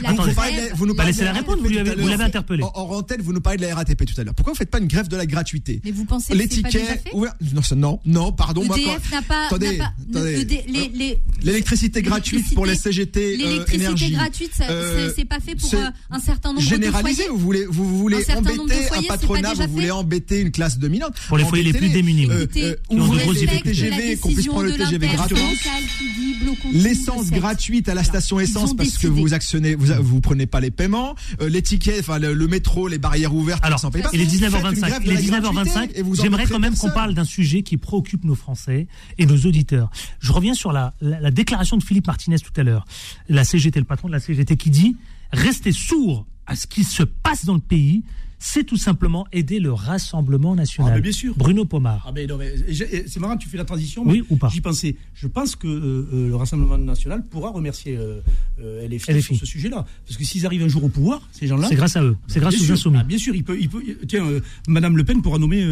Vous nous parlez de la répondre, vous l'avez interpellé. En rentelle, vous nous parlez de la RATP tout à l'heure. Pourquoi vous ne faites pas une grève de la gratuité Mais vous pensez les tickets Non, non, pardon. EDF n'a pas. Attendez, euh, L'électricité gratuite pour les CGT. Euh, l'électricité gratuite, euh, c'est pas fait pour un certain nombre de Généraliser, vous voulez, vous voulez embêter un patronat, vous voulez embêter une classe dominante. Pour les foyers les plus démunis. Ou le TGV, qu'on puisse prendre le TGV gratuit l'essence gratuite à la station essence parce que vous actionnez, vous, vous prenez pas les paiements, euh, les tickets, enfin le, métro, les barrières ouvertes, Alors, sans payer. Et les 19h25, 19h25, j'aimerais quand même qu'on parle d'un sujet qui préoccupe nos Français et nos auditeurs. Je reviens sur la, la déclaration de Philippe Martinez tout à l'heure, la CGT, le patron de la CGT, qui dit restez sourds à ce qui se passe dans le pays c'est tout simplement aider le Rassemblement national. Ah, mais bien sûr. Bruno Pomar. Ah, mais mais euh, euh, c'est marrant, tu fais la transition. Oui ou pas J'y pensais. Je pense que euh, euh le Rassemblement national pourra remercier euh, LFI, LFI, sur ce sujet-là. Parce que s'ils arrivent un jour au pouvoir, ces gens-là. C'est grâce à eux. C'est bah, grâce aux insoumis. Ah, bien sûr, il peut. Il peut tiens, euh, Madame Le Pen pourra nommer.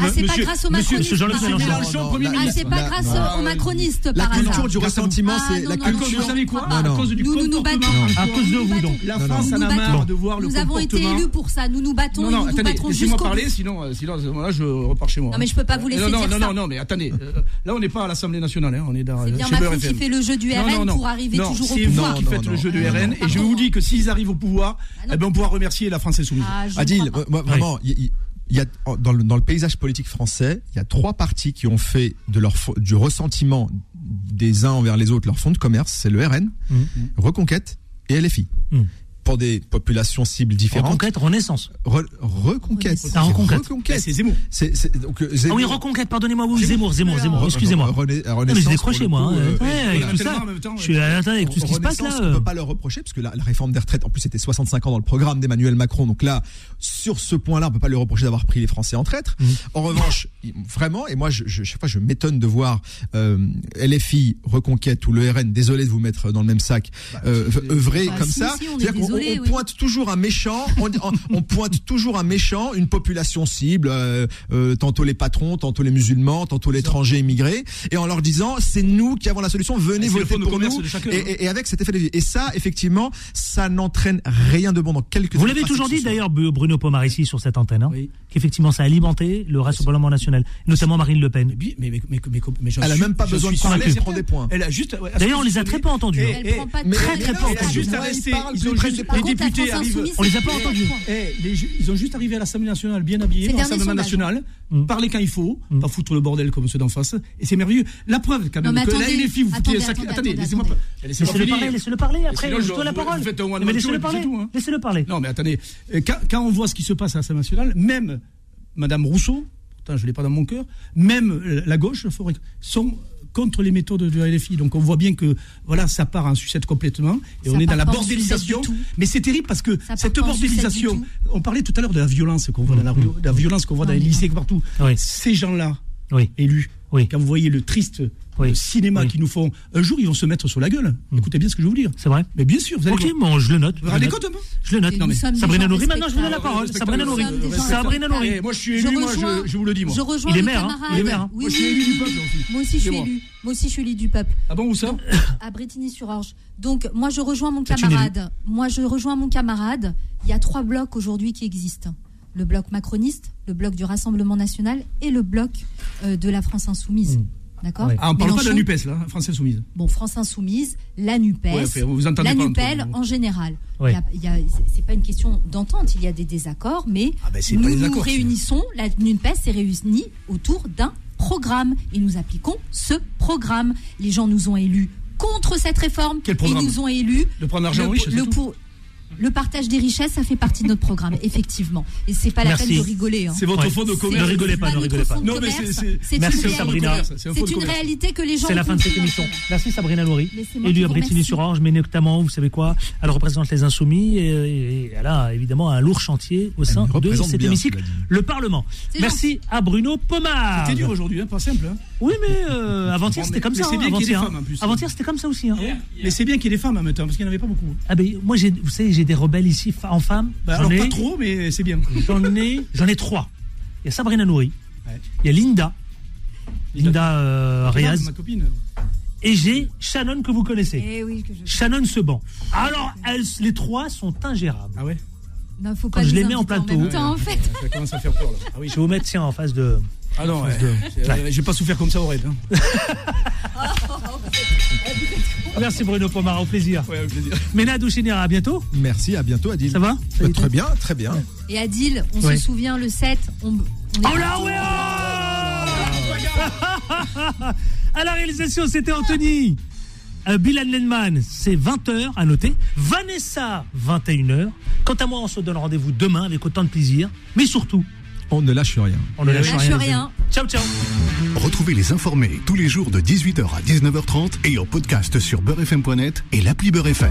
ah, c'est pas grâce aux macronistes. Ah, c'est pas grâce aux macronistes, par La culture du rassentiment, c'est la culture. Vous savez quoi À cause du comportement. À cause de vous, donc. La France en a marre de voir le comportement. Nous avons été élus pour ça. Nous nous battons non, non, attendez, laissez-moi parler, sinon, euh, sinon, là, je repars chez moi. Non, hein. mais je peux pas vous laisser. Euh, non, non, non, non, mais attendez. Euh, là, on n'est pas à l'Assemblée nationale, hein, on est dans. C'est bien Macron qui fait le jeu du RN pour arriver toujours au pouvoir. C'est vous qui faites le jeu du RN, ah, et je vous dis que s'ils arrivent au pouvoir, ah, eh ben, on pourra remercier la France Insoumise. Ah, Adil, vraiment, il y a, dans, le, dans, le, paysage politique français, il y a trois partis qui ont fait de leur, du ressentiment des uns envers les autres leur fonds de commerce. C'est le RN. Mmh. Reconquête et LFI. Mmh pour des populations cibles différentes. Reconquête, Renaissance. Re, reconquête. Ah, reconquête. Reconquête. C'est Zemmour. C'est, c'est, donc, Zemmour. Ah oui, Reconquête, pardonnez-moi, oui, Zemmour, Zemmour, Zemmour, ah, excusez-moi. Renaissance. Mais j'ai décroché, moi. Hein. Euh, ouais, avec tout ça. Je suis à avec tout ce qui se passe là. On ne peut pas leur reprocher, parce que la, la réforme des retraites, en plus, c'était 65 ans dans le programme d'Emmanuel Macron. Donc là, sur ce point-là, on ne peut pas lui reprocher d'avoir pris les Français en traître. Mmh. En revanche, vraiment, et moi, je, je chaque fois, je m'étonne de voir euh, LFI, Reconquête ou le RN, désolé de vous mettre dans le même sac, bah, euh, œuvrer bah, comme ça. On, pointe toujours un méchant, on, pointe toujours un méchant, une population cible, euh, euh, tantôt les patrons, tantôt les musulmans, tantôt l'étranger immigré, et en leur disant c'est nous qui avons la solution, venez voter pour nous. Et, et, avec cet effet de vie. Et ça, effectivement, ça n'entraîne rien de bon dans quelques. Vous l'avez toujours dit d'ailleurs, Bruno Pomarici sur cette antenne, hein, oui. qu'effectivement ça a alimenté le Rassemblement national, notamment Marine Le Pen. Mais, mais, mais, mais elle n'a même pas besoin de parler, elle prend des points. D'ailleurs, on les a très peu entendus. Très très peu. Ils ont juste les députés arrivent. On les a pas entendus. Eh, ils ont juste arrivé à l'Assemblée nationale bien habillés, dans l'Assemblée nationale, parler quand il faut, pas foutre le bordel comme ceux d'en face. Et c'est merveilleux. La preuve, quand même, non, que attendez, là, les filles, vous foutez Attendez, attendez laissez-moi laissez laissez parler. Laissez-le parler après. Laissez-le la parole. Vous laissez-le parler. Hein. Laissez-le parler. Non, mais attendez. Euh, quand on voit ce qui se passe à l'Assemblée nationale, même Madame Rousseau, je ne l'ai pas dans mon cœur, même la gauche sont contre les méthodes de la LFI. Donc on voit bien que voilà, ça part en sucette complètement et Ça on est dans la bordélisation. Mais c'est terrible parce que cette bordélisation, on parlait tout à l'heure de la violence qu'on voit dans la rue, de la violence qu'on voit dans les lycées partout. Ces gens-là, élus, quand vous voyez le triste cinéma qu'ils nous font, un jour ils vont se mettre sur la gueule. Écoutez bien ce que je vais vous dire. C'est vrai Mais bien sûr, vous allez Ok, voir. bon, je le note. Vous vous rendez le note. compte un peu Je le note. Non, mais- Sabrina Nouri, maintenant je vous donne la parole. Sabrina Nouri. Sabrina Nouri. Eh, moi je suis élu, moi je, vous le dis moi. Je rejoins Il est maire, hein. camarade. Il est maire, hein. Oui, Moi je suis oui, élu oui. du peuple aussi. Moi aussi, je suis élu. Moi aussi, je suis élu du peuple. Ah bon, où ça? À Bretigny-sur-Orge. Donc, moi, je rejoins mon camarade. Moi, je rejoins mon camarade. Il y a trois blocs aujourd'hui qui existent. Le bloc macroniste, le bloc du Rassemblement national et le bloc euh, de la France insoumise. D'accord Ah, on parle pas de la NUPES là, hein, France Insoumise. Bon, France Insoumise, la NUPES, Ouais, enfin, vous entendez la NUPEL en général. Ouais. C'est- pas une question d'entente, il y a des désaccords, mais Ah, ben, nous nous accords, réunissons, la NUPES s'est réunie autour d'un programme et nous appliquons ce programme. Les gens nous ont élus contre cette réforme. Quel programme Ils nous ont élus. De prendre l'argent le, pour- le partage des richesses, ça fait partie de notre programme, effectivement. Et c'est pas la Merci. peine de rigoler. hein. C'est votre fonds de C'est- commerce. Ne rigolez pas, ne rigolez pas. de Non, mais c'est- Merci, une réalité. Sabrina. C'est de une commerce. réalité que les gens. C'est la fin de cette émission. Merci Sabrina moi Élue à Bretigny-sur-Orge, mais notamment, vous savez quoi Elle représente les Insoumis et, et elle a évidemment un lourd chantier au sein de cet bien, hémicycle, le Parlement. Merci à Bruno Pomar. C'était dur aujourd'hui, hein, pas simple. hein. Oui, mais euh, avant-hier c'était comme ça. c'est bien qu'il y ait des Avant-hier, femmes, en plus. Avant-hier, c'était comme ça aussi. Mais c'est bien qu'il y ait des femmes en même temps, parce qu'il n'y en avait pas beaucoup. Ah ben, moi, vous savez, j'ai des rebelles ici en femmes. Bah, J'en alors ai- pas trop, mais c'est bien. J'en ai, j'en ai trois. Il y a Sabrina Nouri, Ouais. il y a Linda, Linda euh, Reyes, Ma copine. et j'ai Shannon que vous connaissez. Eh oui, que je. Shannon Seban. Alors, elles, les trois sont ingérables. Ah ouais? Non, faut Quand pas je nous les mets en plateau. même temps, en fait. Ça commence à faire peur là. Ah oui. Je vais vous mettre tiens en face de. Ah non, en face ouais. de- Euh, j'ai pas souffert comme ça au raid. Hein. Merci Bruno Pomar, au plaisir. Ouais, avec plaisir. Ménade Chénira, à bientôt. Merci, à bientôt Adil. Ça va? Bah, Ça Très bien, très bien. Et Adil, on Ouais. se souvient le 7. On, on est Oh là ouais oh À la réalisation, c'était Anthony. Euh, Bilal Lenman, c'est 20h à noter. Vanessa, 21h. Quant à moi, on se donne rendez-vous demain avec autant de plaisir. Mais surtout, On ne lâche rien. on ne lâche, lâche rien. rien. Ciao, ciao. Retrouvez les informés tous les jours de 18h à 19h30 et en podcast sur beurrefm.net et l'appli Beurrefm.